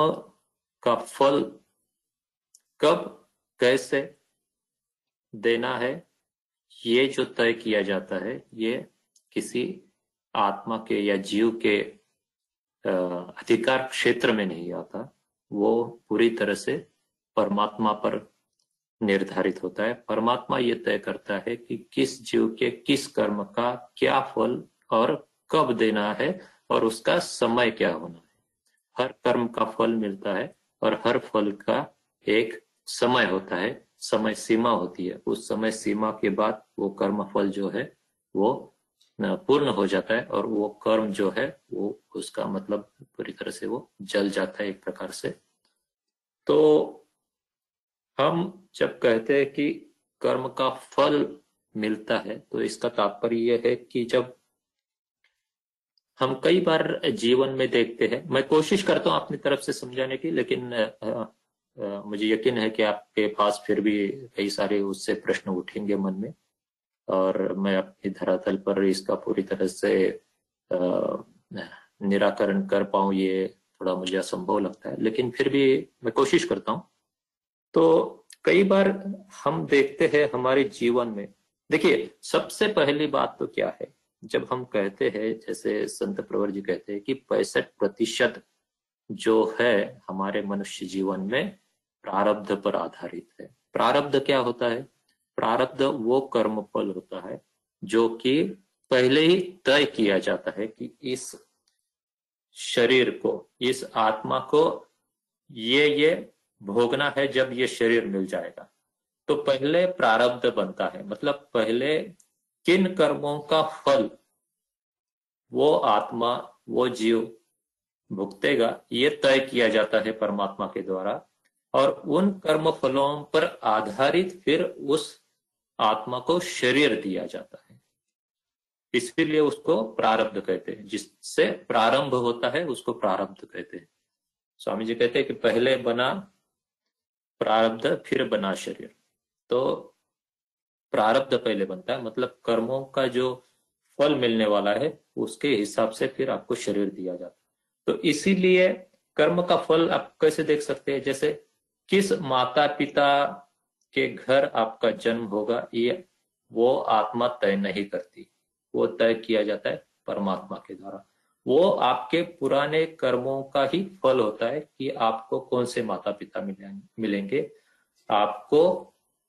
का फल कब, कैसे देना है, ये जो तय किया जाता है, ये किसी आत्मा के या जीव के अधिकार क्षेत्र में नहीं आता, वो पूरी तरह से परमात्मा पर निर्धारित होता है। परमात्मा ये तय करता है कि किस जीव के किस कर्म का क्या फल और कब देना है और उसका समय क्या होना है। हर कर्म का फल मिलता है और हर फल का एक समय होता है, समय सीमा होती है। उस समय सीमा के बाद वो कर्म फल जो है, वो पूर्ण हो जाता है और वो कर्म जो है वो उसका मतलब पूरी तरह से वो जल जाता है एक प्रकार से। तो हम जब कहते हैं कि कर्म का फल मिलता है तो इसका तात्पर्य यह है कि जब हम कई बार जीवन में देखते हैं मैं कोशिश करता हूँ अपनी तरफ़ से समझाने की लेकिन आ, आ, मुझे यकीन है कि आपके पास फिर भी कई सारे उससे प्रश्न उठेंगे मन में। और मैं अपनी धरातल पर इसका पूरी तरह से निराकरण कर पाऊँ, ये थोड़ा मुझे असंभव लगता है। लेकिन फिर भी मैं कोशिश करता हूँ। तो कई बार हम देखते हैं हमारे जीवन में, देखिए, सबसे पहली बात तो क्या है? जब हम कहते हैं, जैसे संत प्रवर जी कहते हैं कि पैंसठ प्रतिशत जो है हमारे मनुष्य जीवन में प्रारब्ध पर आधारित है। प्रारब्ध क्या होता है? प्रारब्ध वो कर्म फल होता है, जो कि पहले ही तय किया जाता है कि इस शरीर को, इस आत्मा को ये ये भोगना है जब ये शरीर मिल जाएगा। तो पहले प्रारब्ध बनता है मतलब पहले किन कर्मों का फल वो आत्मा, वो जीव भुगतेगा, ये तय किया जाता है परमात्मा के द्वारा, और उन कर्म फलों पर आधारित फिर उस आत्मा को शरीर दिया जाता है। इसीलिए उसको प्रारब्ध कहते हैं। जिससे प्रारंभ होता है, उसको प्रारब्ध कहते हैं। स्वामी जी कहते हैं कि पहले बना, प्रारब्ध, फिर बना शरीर। तो प्रारब्ध पहले बनता है मतलब कर्मों का जो फल मिलने वाला है, उसके हिसाब से फिर आपको शरीर दिया जाता है। तो इसीलिए कर्म का फल आप कैसे देख सकते हैं? जैसे किस माता पिता के घर आपका जन्म होगा, ये वो आत्मा तय नहीं करती। वो तय किया जाता है परमात्मा के द्वारा। वो आपके पुराने कर्मों का ही फल होता है कि आपको कौन से माता पिता मिलेंगे, आपको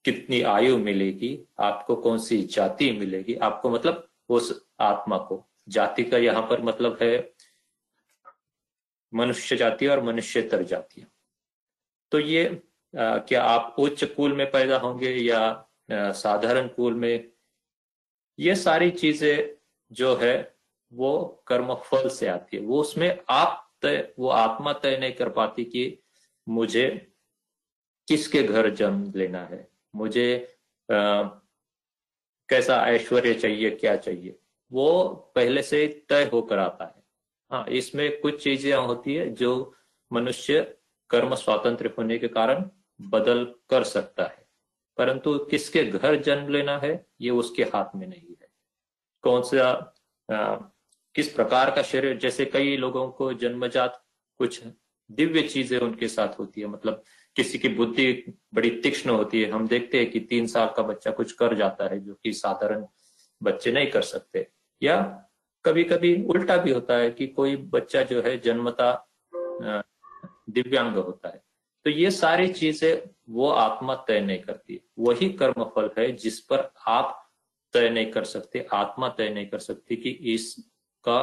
कितनी आयु मिलेगी, आपको कौन सी जाति मिलेगी, आपको मतलब उस आत्मा को। जाति का यहाँ पर मतलब है मनुष्य जाति और मनुष्यतर जातियाँ। तो ये क्या आप उच्च कुल में पैदा होंगे या साधारण कुल में? ये सारी चीज़ें जो है वो कर्म फल से आती है। वो उसमें आप तय वो आत्मा तय नहीं कर पाती कि मुझे किसके घर जन्म लेना है। मुझे आ, कैसा ऐश्वर्य चाहिए क्या चाहिए। वो पहले से तय होकर आता है। हाँ इसमें कुछ चीज़ें होती है जो मनुष्य कर्म स्वातंत्र होने के कारण बदल कर सकता है। परंतु किसके घर जन्म लेना है ये उसके हाथ में नहीं है। कौन सा आ, किस प्रकार का शरीर जैसे कई लोगों को जन्मजात कुछ दिव्य चीज़ें उनके साथ होती है मतलब किसी की बुद्धि बड़ी तीक्ष्ण होती है। हम देखते हैं कि तीन साल का बच्चा कुछ कर जाता है जो कि साधारण बच्चे नहीं कर सकते। या कभी कभी उल्टा भी होता है कि कोई बच्चा जो है जन्मता दिव्यांग होता है। तो ये सारी चीज़ें वो आत्मा तय नहीं करती वही कर्म फल है जिस पर आप तय नहीं कर सकते, आत्मा तय नहीं कर सकती कि इसका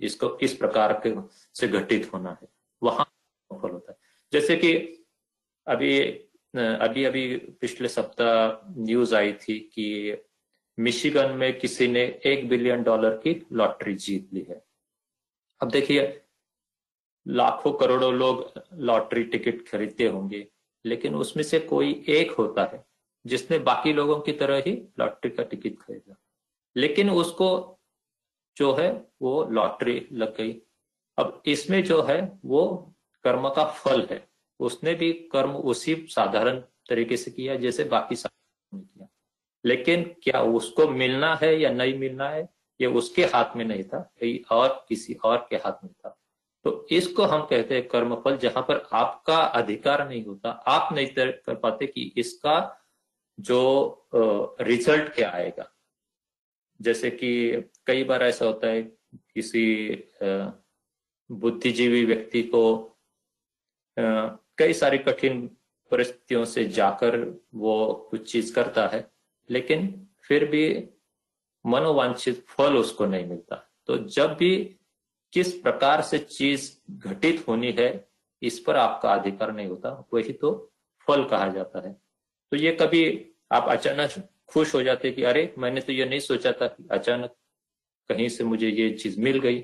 इसको किस प्रकार के से घटित होना है। वहाँ फल होता है। जैसे कि अभी अभी अभी पिछले सप्ताह न्यूज़ आई थी कि मिशिगन में किसी ने एक बिलियन डॉलर की लॉटरी जीत ली है। अब देखिए लाखों करोड़ों लोग लॉटरी टिकट खरीदते होंगे, लेकिन उसमें से कोई एक होता है जिसने बाकी लोगों की तरह ही लॉटरी का टिकट खरीदा। लेकिन उसको जो है वो लॉटरी लग गई। अब इसमें जो है वो कर्म का फल है। उसने भी कर्म उसी साधारण तरीके से किया जैसे बाकी ने किया। लेकिन क्या उसको मिलना है या नहीं मिलना है, ये उसके हाथ में नहीं था और, किसी और के हाथ में था। तो इसको हम कहते हैं कर्मफल, जहाँ पर आपका अधिकार नहीं होता। आप नहीं तय कर पाते कि इसका जो रिज़ल्ट क्या आएगा। जैसे कि कई बार ऐसा होता है, किसी बुद्धिजीवी व्यक्ति को कई सारी कठिन परिस्थितियों से जाकर वो कुछ चीज़ करता है, लेकिन फिर भी मनोवांछित फल उसको नहीं मिलता। तो जब भी किस प्रकार से चीज़ घटित होनी है, इस पर आपका अधिकार नहीं होता। वही तो फल कहा जाता है। तो ये कभी आप अचानक खुश हो जाते कि अरे, मैंने तो ये नहीं सोचा था कि अचानक कहीं से मुझे ये चीज़ मिल गई।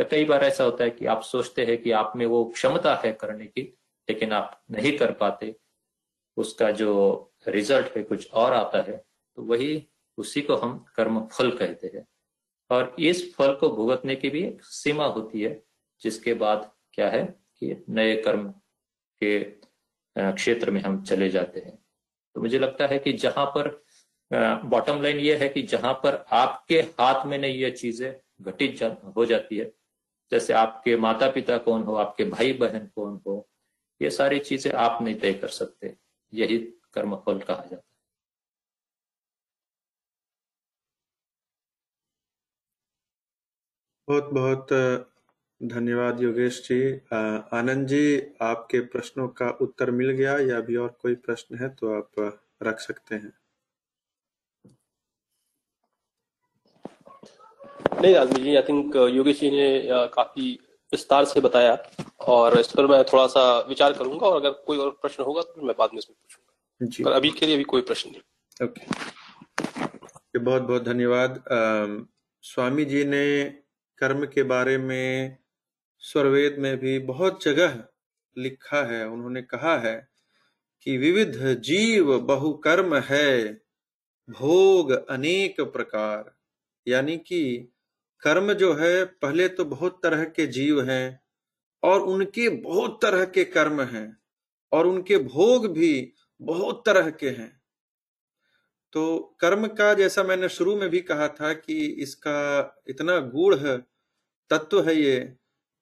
या कई बार ऐसा होता है कि आप सोचते हैं कि आप में वो क्षमता है करने की, लेकिन आप नहीं कर पाते। उसका जो रिज़ल्ट है कुछ और आता है। तो वही उसी को हम कर्म फल कहते हैं। और इस फल को भुगतने की भी एक सीमा होती है जिसके बाद क्या है कि नए कर्म के क्षेत्र में हम चले जाते हैं। तो मुझे लगता है कि जहाँ पर बॉटम लाइन ये है कि जहाँ पर आपके हाथ में नहीं ये चीज़ें घटित जा, हो जाती है जैसे आपके माता पिता कौन हो आपके भाई बहन कौन हो ये सारी चीज़ें आप नहीं तय कर सकते। यही कर्म फल कहा जाता है। बहुत बहुत धन्यवाद योगेश जी। आनंद जी आपके प्रश्नों का उत्तर मिल गया। या अभी और कोई प्रश्न है तो आप रख सकते हैं। नहीं राजमी जी आई थिंक योगेश जी ने काफ़ी विस्तार से बताया और इस पर मैं थोड़ा सा विचार करूँगा और अगर कोई और प्रश्न होगा तो मैं बाद में इसमें पूछूँगा। जी। पर अभी के लिए अभी कोई प्रश्न नहीं। ओके। बहुत बहुत धन्यवाद। स्वामी जी ने कर्म के बारे में स्वरवेद में भी बहुत जगह लिखा है, उन्होंने कहा है कि विविध जीव बहु कर्म है, भोग अनेक प्रकार। यानी कि कर्म जो है, पहले तो बहुत तरह के जीव हैं और उनके बहुत तरह के कर्म हैं और उनके भोग भी बहुत तरह के हैं। तो कर्म का जैसा मैंने शुरू में भी कहा था कि इसका इतना गूढ़ तत्व है ये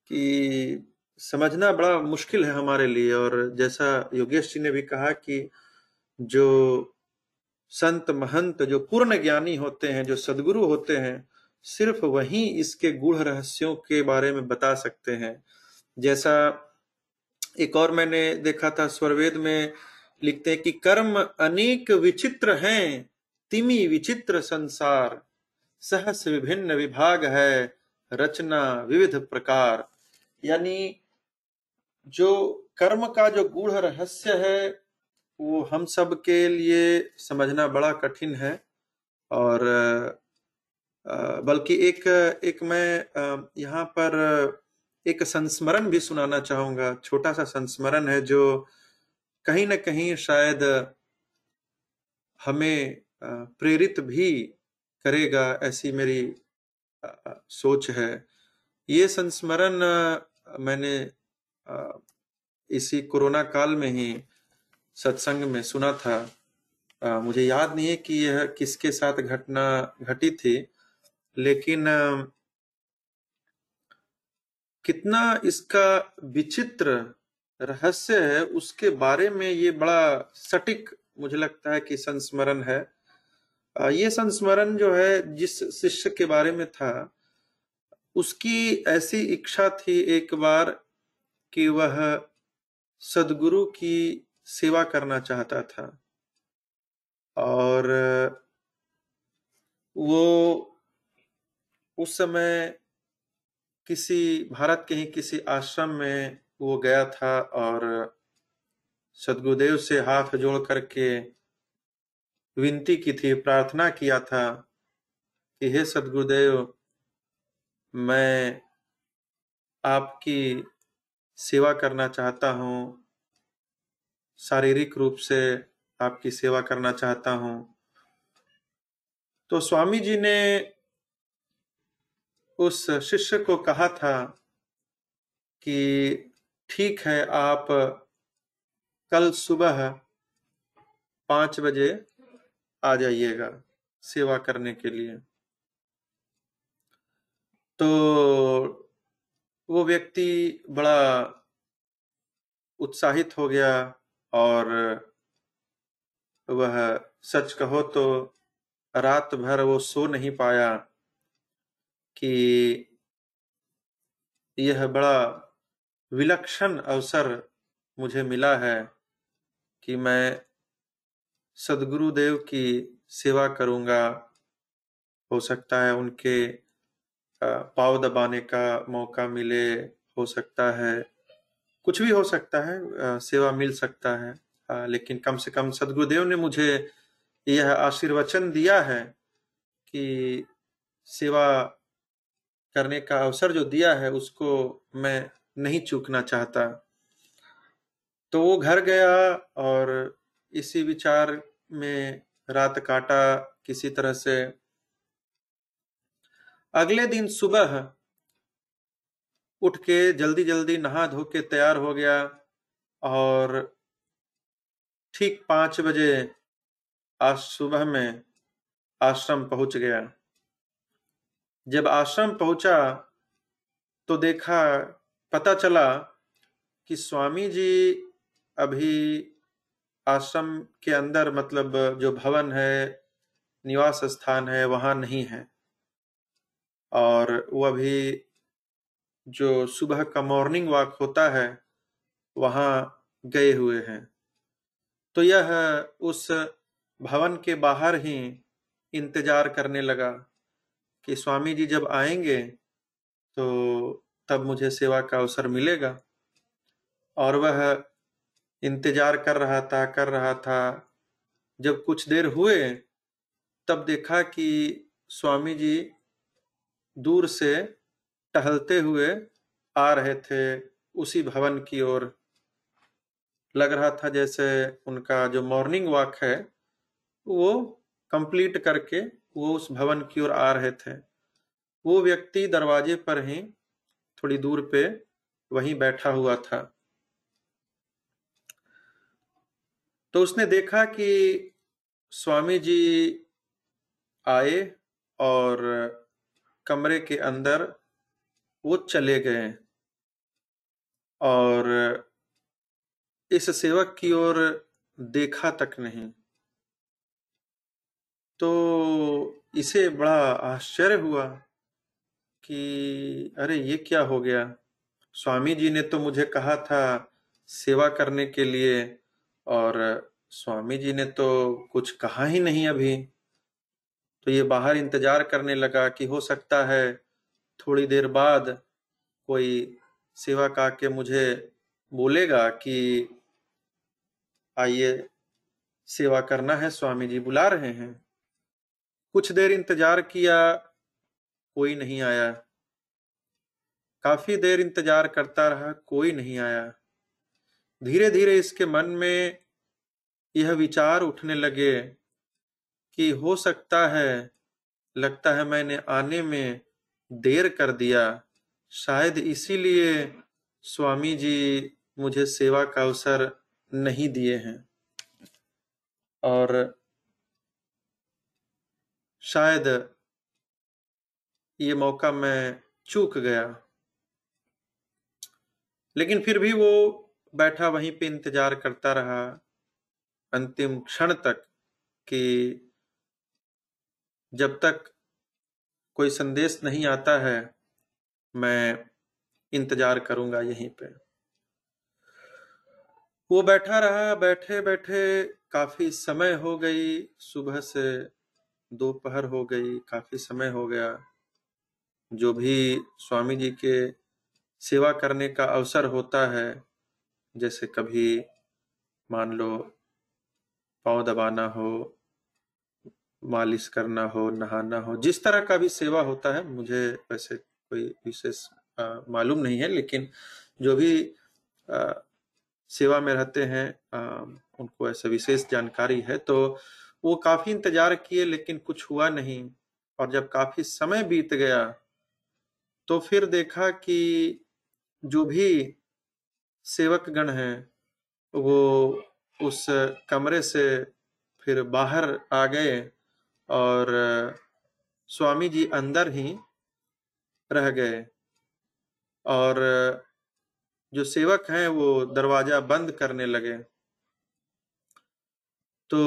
कि समझना बड़ा मुश्किल है हमारे लिए। और जैसा योगेश जी ने भी कहा कि जो संत, महंत, जो पूर्ण ज्ञानी होते हैं, जो सदगुरु होते हैं, सिर्फ़ वही इसके गूढ़ रहस्यों के बारे में बता सकते हैं। जैसा एक और मैंने देखा था, स्वरवेद में लिखते हैं कि कर्म अनेक विचित्र हैं, तिमी विचित्र संसार, सहस विभिन्न विभाग है। रचना, विविध प्रकार। यानी जो कर्म का जो गूढ़ रहस्य है, वो हम सब के लिए समझना बड़ा कठिन है। और बल्कि एक एक मैं यहाँ पर एक संस्मरण भी सुनाना चाहूँगा। छोटा सा संस्मरण है जो कहीं ना कहीं शायद हमें प्रेरित भी करेगा ऐसी मेरी सोच है। ये संस्मरण मैंने इसी कोरोना काल में ही सत्संग में सुना था। मुझे याद नहीं है कि यह किसके साथ घटना, घटी थी, लेकिन कितना इसका विचित्र रहस्य है, उसके बारे में ये बड़ा सटीक मुझे लगता है कि संस्मरण है। ये संस्मरण जो है, जिस शिष्य के बारे में था, उसकी ऐसी इच्छा थी एक बार कि वह सदगुरु की सेवा करना चाहता था। और वो उस समय किसी, भारत के ही किसी आश्रम में वो गया था और सदगुरुदेव से हाथ जोड़ करके विनती की थी, प्रार्थना किया था कि, हे सदगुरुदेव, मैं आपकी सेवा करना चाहता हूँ, शारीरिक रूप से आपकी सेवा करना चाहता हूँ। तो स्वामी जी ने उस शिष्य को कहा था कि, ठीक है, आप कल सुबह पाँच बजे आ जाइएगा सेवा करने के लिए। तो वो व्यक्ति बड़ा उत्साहित हो गया और वह सच कहो तो रात भर वो सो नहीं पाया कि यह बड़ा विलक्षण अवसर मुझे मिला है कि मैं सदगुरुदेव की सेवा करूँगा। हो सकता है उनके पाव दबाने का मौका मिले, हो सकता है, कुछ भी हो सकता है सेवा मिल सकता है। लेकिन कम से कम सदगुरुदेव ने मुझे यह आशीर्वचन दिया है कि सेवा करने का अवसर जो दिया है, उसको मैं नहीं चूकना चाहता। तो वो घर गया और इसी विचार में रात काटा किसी तरह से। अगले दिन सुबह उठ के जल्दी जल्दी नहा धो के तैयार हो गया और ठीक पाँच बजे आज सुबह में आश्रम पहुँच गया। जब आश्रम पहुँचा तो देखा, पता चला कि स्वामी जी अभी आश्रम के अंदर मतलब जो भवन है, निवास स्थान है, वहाँ नहीं है। और वह अभी जो सुबह का मॉर्निंग वॉक होता है, वहाँ गए हुए हैं। तो यह उस भवन के बाहर ही इंतज़ार करने लगा कि स्वामी जी जब आएँगे तो तब मुझे सेवा का अवसर मिलेगा। और वह इंतज़ार कर रहा था, कर रहा था। जब कुछ देर हुए, तब देखा कि स्वामी जी दूर से टहलते हुए आ रहे थे उसी भवन की ओर। लग रहा था जैसे उनका जो मॉर्निंग वॉक है, वो कंप्लीट करके वो उस भवन की ओर आ रहे थे। वो व्यक्ति दरवाजे पर ही थोड़ी दूर पे वहीं बैठा हुआ था। तो उसने देखा कि स्वामी जी आए और कमरे के अंदर वो चले गए और इस सेवक की ओर देखा तक नहीं। तो इसे बड़ा आश्चर्य हुआ कि अरे, ये क्या हो गया? स्वामी जी ने तो मुझे कहा था सेवा करने के लिए और स्वामी जी ने तो कुछ कहा ही नहीं अभी। तो ये बाहर इंतज़ार करने लगा कि हो सकता है थोड़ी देर बाद कोई सेवा का के मुझे बोलेगा कि आइए सेवा करना है, स्वामी जी बुला रहे हैं। कुछ देर इंतज़ार किया, कोई नहीं आया। काफ़ी देर इंतज़ार करता रहा, कोई नहीं आया। धीरे धीरे इसके मन में यह विचार उठने लगे कि हो सकता है, लगता है मैंने आने में देर कर दिया। शायद इसीलिए स्वामी जी मुझे सेवा का अवसर नहीं दिए हैं। और शायद ये मौका मैं चूक गया। लेकिन फिर भी वो बैठा वहीं पे इंतज़ार करता रहा, अंतिम क्षण तक कि जब तक कोई संदेश नहीं आता है, मैं इंतज़ार करूँगा यहीं पे। वो बैठा रहा बैठे बैठे काफ़ी समय हो गई, सुबह से दोपहर हो गई, काफ़ी समय हो गया। जो भी स्वामी जी के सेवा करने का अवसर होता है जैसे कभी मान लो पाँव दबाना हो मालिश करना हो नहाना हो जिस तरह का भी सेवा होता है मुझे वैसे कोई विशेष मालूम नहीं है लेकिन जो भी आ, सेवा में रहते हैं आ, उनको ऐसे विशेष जानकारी है तो वो काफ़ी इंतज़ार किए लेकिन कुछ हुआ नहीं। और जब काफ़ी समय बीत गया तो फिर देखा कि जो भी सेवक गण हैं, वो उस कमरे से फिर बाहर आ गए और स्वामी जी अंदर ही रह गए। और जो सेवक हैं, वो दरवाज़ा बंद करने लगे। तो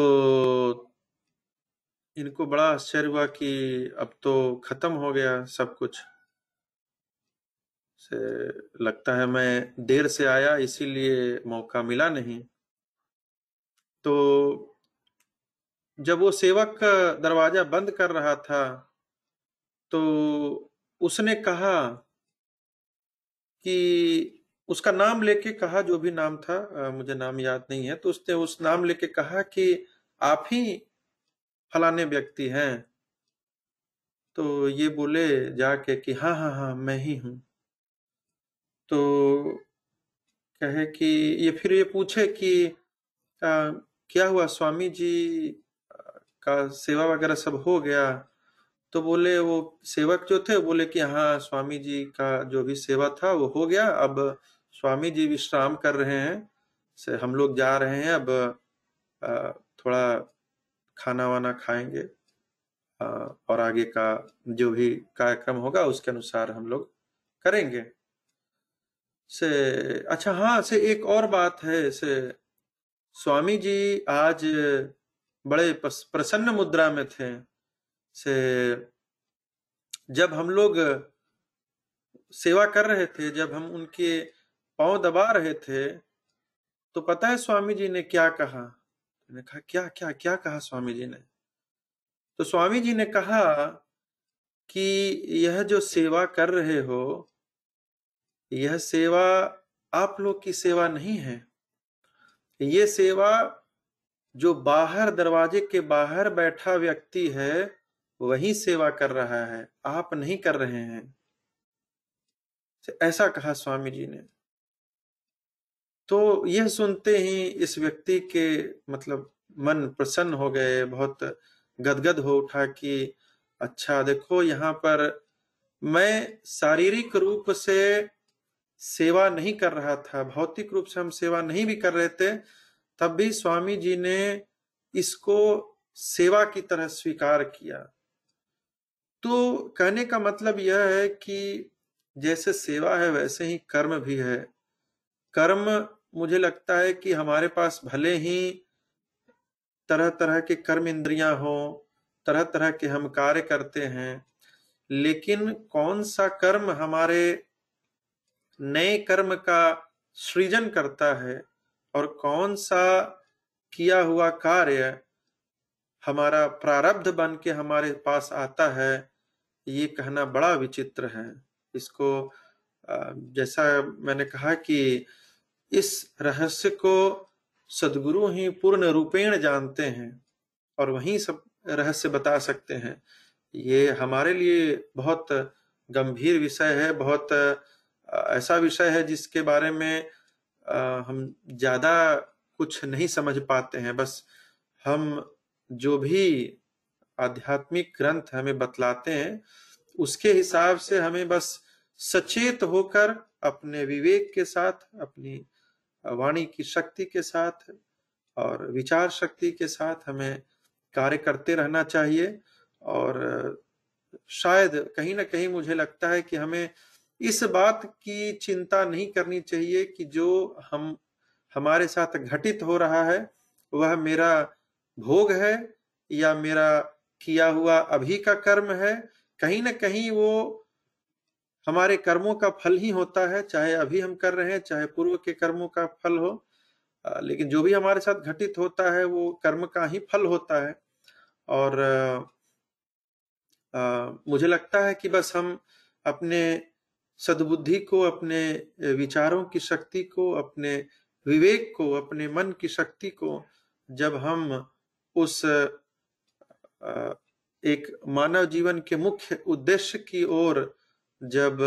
इनको बड़ा आश्चर्य हुआ कि अब तो खत्म हो गया सब कुछ। से लगता है मैं देर से आया, इसीलिए मौका मिला नहीं। तो जब वो सेवक दरवाज़ा बंद कर रहा था तो उसने कहा कि उसका नाम लेके कहा, जो भी नाम था मुझे नाम याद नहीं है तो उसने उस नाम लेके कहा कि आप ही फलाने व्यक्ति हैं। तो ये बोले जाके कि हाँ हाँ हाँ मैं ही हूँ। तो कहे कि ये फिर ये पूछे कि आ, क्या हुआ? स्वामी जी का सेवा वगैरह सब हो गया? तो बोले वो सेवक जो थे बोले कि हाँ स्वामी जी का जो भी सेवा था वो हो गया। अब स्वामी जी विश्राम कर रहे हैं। से हम लोग जा रहे हैं। अब आ, थोड़ा खाना वाना खाएँगे। आ, और आगे का जो भी कार्यक्रम होगा उसके अनुसार हम लोग करेंगे। से अच्छा हाँ से एक और बात है, से स्वामी जी आज बड़े प्रसन्न मुद्रा में थे, से जब हम लोग सेवा कर रहे थे, जब हम उनके पाँव दबा रहे थे तो पता है स्वामी जी ने क्या कहा? मैंने कहा, क्या क्या क्या कहा स्वामी जी ने? तो स्वामी जी ने कहा कि यह जो सेवा कर रहे हो यह सेवा आप लोग की सेवा नहीं है। ये सेवा जो बाहर दरवाजे के बाहर बैठा व्यक्ति है, वही सेवा कर रहा है। आप नहीं कर रहे हैं। ऐसा कहा स्वामी जी ने। तो यह सुनते ही इस व्यक्ति के मतलब मन प्रसन्न हो गए, बहुत गदगद हो उठा कि अच्छा देखो, यहाँ पर मैं शारीरिक रूप से सेवा नहीं कर रहा था, भौतिक रूप से हम सेवा नहीं भी कर रहे थे, तब भी स्वामी जी ने इसको सेवा की तरह स्वीकार किया। तो कहने का मतलब यह है कि जैसे सेवा है, वैसे ही कर्म भी है। कर्म मुझे लगता है कि हमारे पास भले ही तरह तरह के कर्म इंद्रियाँ हो तरह तरह के हम कार्य करते हैं, लेकिन कौन सा कर्म हमारे नए कर्म का सृजन करता है और कौन सा किया हुआ कार्य हमारा प्रारब्ध बन के हमारे पास आता है, ये कहना बड़ा विचित्र है। इसको जैसा मैंने कहा कि इस रहस्य को सदगुरु ही पूर्ण रूपेण जानते हैं और वही सब रहस्य बता सकते हैं। ये हमारे लिए बहुत गंभीर विषय है, बहुत ऐसा विषय है जिसके बारे में हम ज़्यादा कुछ नहीं समझ पाते हैं। बस हम जो भी आध्यात्मिक ग्रंथ हमें बतलाते हैं, उसके हिसाब से हमें बस सचेत होकर अपने विवेक के साथ, अपनी वाणी की शक्ति के साथ और विचार शक्ति के साथ हमें कार्य करते रहना चाहिए। और शायद कहीं ना कहीं मुझे लगता है कि हमें इस बात की चिंता नहीं करनी चाहिए कि जो हम हमारे साथ घटित हो रहा है वह मेरा भोग है या मेरा किया हुआ अभी का कर्म है। कहीं ना कहीं वो हमारे कर्मों का फल ही होता है चाहे अभी हम कर रहे हैं चाहे पूर्व के कर्मों का फल हो। लेकिन जो भी हमारे साथ घटित होता है वो कर्म का ही फल होता है। और आ, आ, मुझे लगता है कि बस हम अपने सद्बुद्धि को, अपने विचारों की शक्ति को, अपने विवेक को, अपने मन की शक्ति को, जब हम उस एक मानव जीवन के मुख्य उद्देश्य की ओर जब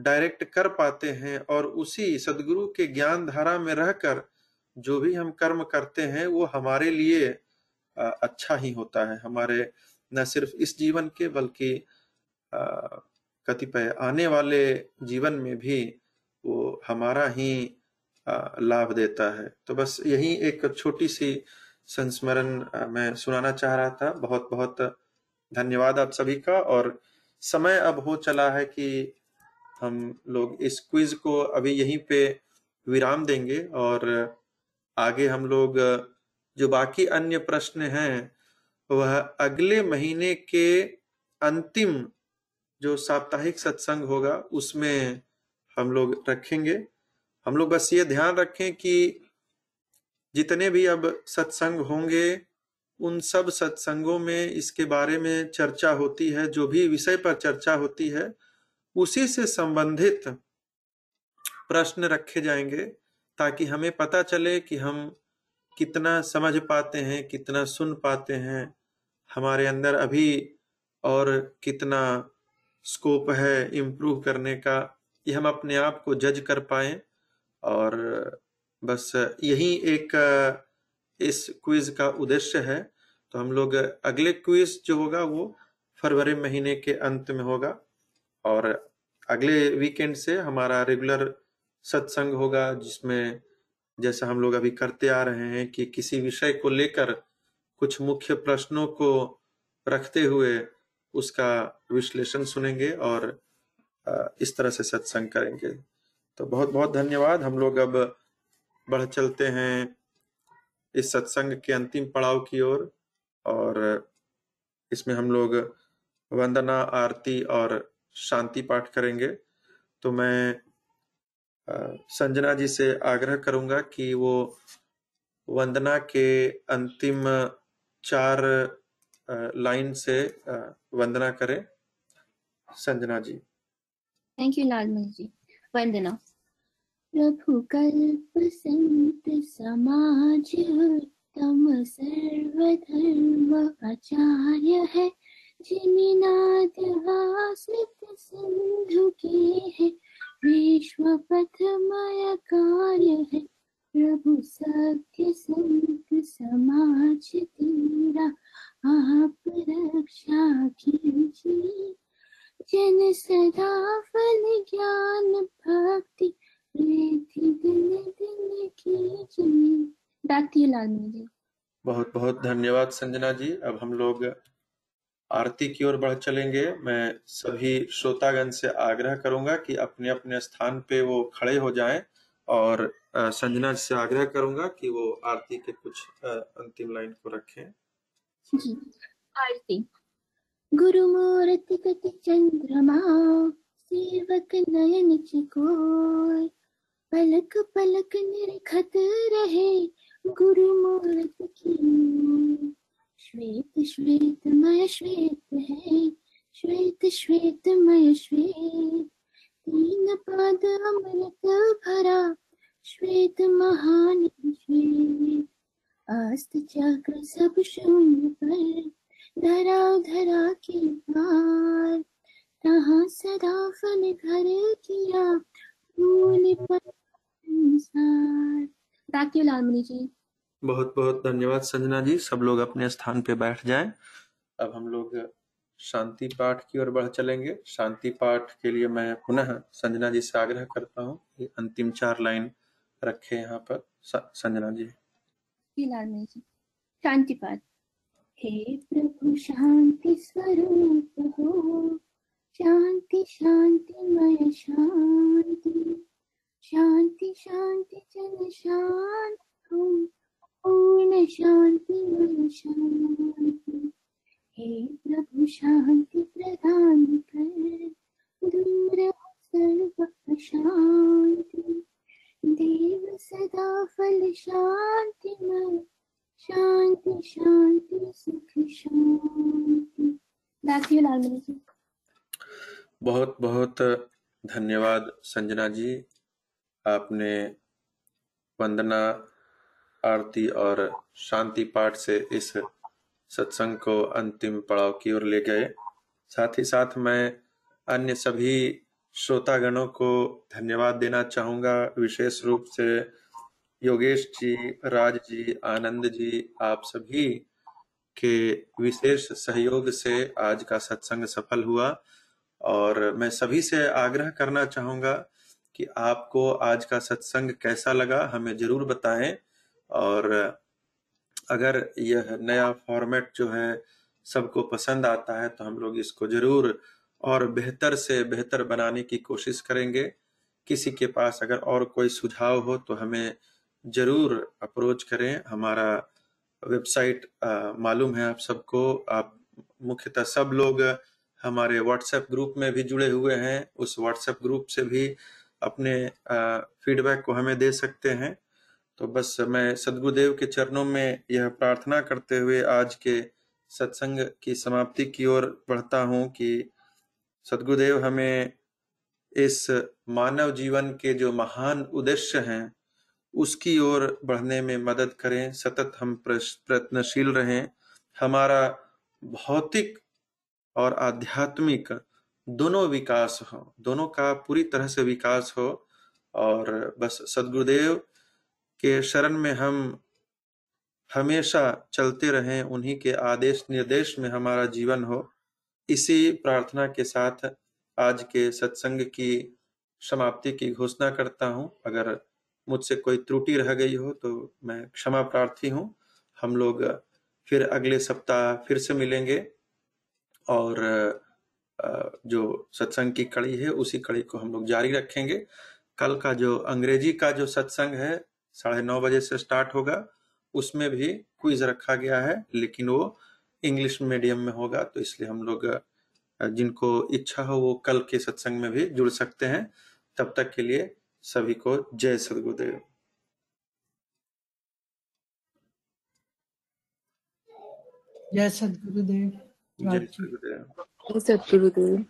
डायरेक्ट कर पाते हैं और उसी सदगुरु के ज्ञान धारा में रहकर जो भी हम कर्म करते हैं, वो हमारे लिए अच्छा ही होता है। हमारे, न सिर्फ़ इस जीवन के बल्कि कतिपय आने वाले जीवन में भी वो हमारा ही लाभ देता है। तो बस यही एक छोटी सी संस्मरण मैं सुनाना चाह रहा था। बहुत बहुत धन्यवाद आप सभी का। और समय अब हो चला है कि हम लोग इस क्विज को अभी यहीं पे विराम देंगे और आगे हम लोग, जो बाकी अन्य प्रश्न हैं, वह अगले महीने के अंतिम जो साप्ताहिक सत्संग होगा, उसमें हम लोग रखेंगे। हम लोग बस ये ध्यान रखें कि जितने भी अब सत्संग होंगे, उन सब सत्संगों में इसके बारे में चर्चा होती है, जो भी विषय पर चर्चा होती है, उसी से संबंधित प्रश्न रखे जाएँगे, ताकि हमें पता चले कि हम कितना समझ पाते हैं, कितना सुन पाते हैं, हमारे अंदर अभी और कितना स्कोप है इम्प्रूव करने का ये हम अपने आप को जज कर पाए। और बस यही एक, इस क्विज का उद्देश्य है। तो हम लोग अगले क्विज जो होगा वो फरवरी महीने के अंत में होगा। और अगले वीकेंड से हमारा रेगुलर सत्संग होगा, जिसमें जैसा हम लोग अभी करते आ रहे हैं कि किसी विषय को लेकर कुछ मुख्य प्रश्नों को रखते हुए उसका विश्लेषण सुनेंगे और इस तरह से सत्संग करेंगे। तो बहुत बहुत धन्यवाद। हम लोग अब बढ़ चलते हैं इस सत्संग के अंतिम पड़ाव की ओर और, इसमें हम लोग वंदना आरती और शांति पाठ करेंगे। तो मैं संजना जी से आग्रह करूँगा कि वो वंदना के अंतिम चार लाइन से वंदना करें। संजना जी। Thank you Lalmani ji. वंदना। प्रभु कल्प संत समाज, तम सर्वधर्म आचार्य है। जिमिनाद हास्मित सिंधु के है। विश्व पथमय कार्य है। प्रभु सत्य संत समाज तेरा आप रक्षा कीजिए। जन सदा फल ज्ञान भक्ति प्रीति दिन दिन कीजिए। डाकती लाल जी बहुत बहुत धन्यवाद संजना जी। अब हम लोग आरती की ओर बढ़ चलेंगे। मैं सभी श्रोतागण से आग्रह करूँगा कि अपने अपने स्थान पे वो खड़े हो जाएँ और संजना से आग्रह करूँगा कि वो आरती के कुछ अंतिम लाइन को रखें। आरती। गुरु मूर्ति गति चंद्रमा, सेवक नयन चिकोय पलक पलक निरखत रहे गुरु मूर्ति की। श्वेत श्वेत, मय श्वेत है, श्वेत श्वेत, मय श्वेत। तीन पाद अमृत भरा, श्वेत महान श्वेत। अस्त चक्र सब शून्य पर धरा धरा के पार। तहाँ सदा फल घर किया, फूल पर संसार। लालमणि जी बहुत बहुत धन्यवाद, संजना जी। सब लोग अपने स्थान पे बैठ जाएँ। अब हम लोग शांति पाठ की ओर बढ़ चलेंगे। शांति पाठ के लिए मैं पुनः संजना जी से आग्रह करता हूँ अंतिम चार लाइन रखे यहाँ पर। संजना जी। शांति पाठ हे प्रभु, शांति स्वरूप हो। शांति शांतिमय शांति। शांति शांति, जन शांत हो। पूर्ण शांति शांति। हे प्रभु, शांति प्रदान कर। दूर सर्व शांति देव सदा फल शांति में शांति शांति, सुख, शांति। जी बहुत बहुत धन्यवाद संजना जी। आपने वंदना, आरती और शांति पाठ से इस सत्संग को अंतिम पड़ाव की ओर ले गए। साथ ही साथ मैं अन्य सभी श्रोतागणों को धन्यवाद देना चाहूँगा। विशेष रूप से योगेश जी, राज जी, आनंद जी, आप सभी के विशेष सहयोग से आज का सत्संग सफल हुआ। और मैं सभी से आग्रह करना चाहूँगा कि आपको आज का सत्संग कैसा लगा हमें ज़रूर बताएँ। और अगर यह नया फॉर्मेट जो है सबको पसंद आता है तो हम लोग इसको ज़रूर और बेहतर से बेहतर बनाने की कोशिश करेंगे। किसी के पास अगर और कोई सुझाव हो तो हमें ज़रूर अप्रोच करें। हमारा वेबसाइट मालूम है आप सबको। आप मुख्यतः सब लोग हमारे व्हाट्सएप ग्रुप में भी जुड़े हुए हैं। उस व्हाट्सएप ग्रुप से भी अपने फीडबैक को हमें दे सकते हैं। तो बस मैं सदगुरुदेव के चरणों में यह प्रार्थना करते हुए आज के सत्संग की समाप्ति की ओर बढ़ता हूँ कि सदगुरुदेव हमें इस मानव जीवन के जो महान उद्देश्य हैं, उसकी ओर बढ़ने में मदद करें, सतत हम प्रयत्नशील रहें। हमारा भौतिक और आध्यात्मिक दोनों विकास हो, दोनों का पूरी तरह से विकास हो और बस सदगुरुदेव के शरण में हम हमेशा चलते रहें, उन्हीं के आदेश निर्देश में हमारा जीवन हो। इसी प्रार्थना के साथ आज के सत्संग की समाप्ति की घोषणा करता हूँ। अगर मुझसे कोई त्रुटि रह गई हो तो मैं क्षमा प्रार्थी हूँ। हम लोग फिर अगले सप्ताह फिर से मिलेंगे और जो सत्संग की कड़ी है उसी कड़ी को हम लोग जारी रखेंगे। कल का जो अंग्रेज़ी का जो सत्संग है, साढ़े नौ बजे से स्टार्ट होगा, उसमें भी क्विज रखा गया है, लेकिन वो इंग्लिश मीडियम में होगा तो इसलिए हम लोग जिनको इच्छा हो वो कल के सत्संग में भी जुड़ सकते हैं। तब तक के लिए सभी को जय सदगुरुदेव। जय सदगुरुदेव। जय सदगुरुदेव। सदगुरुदेव।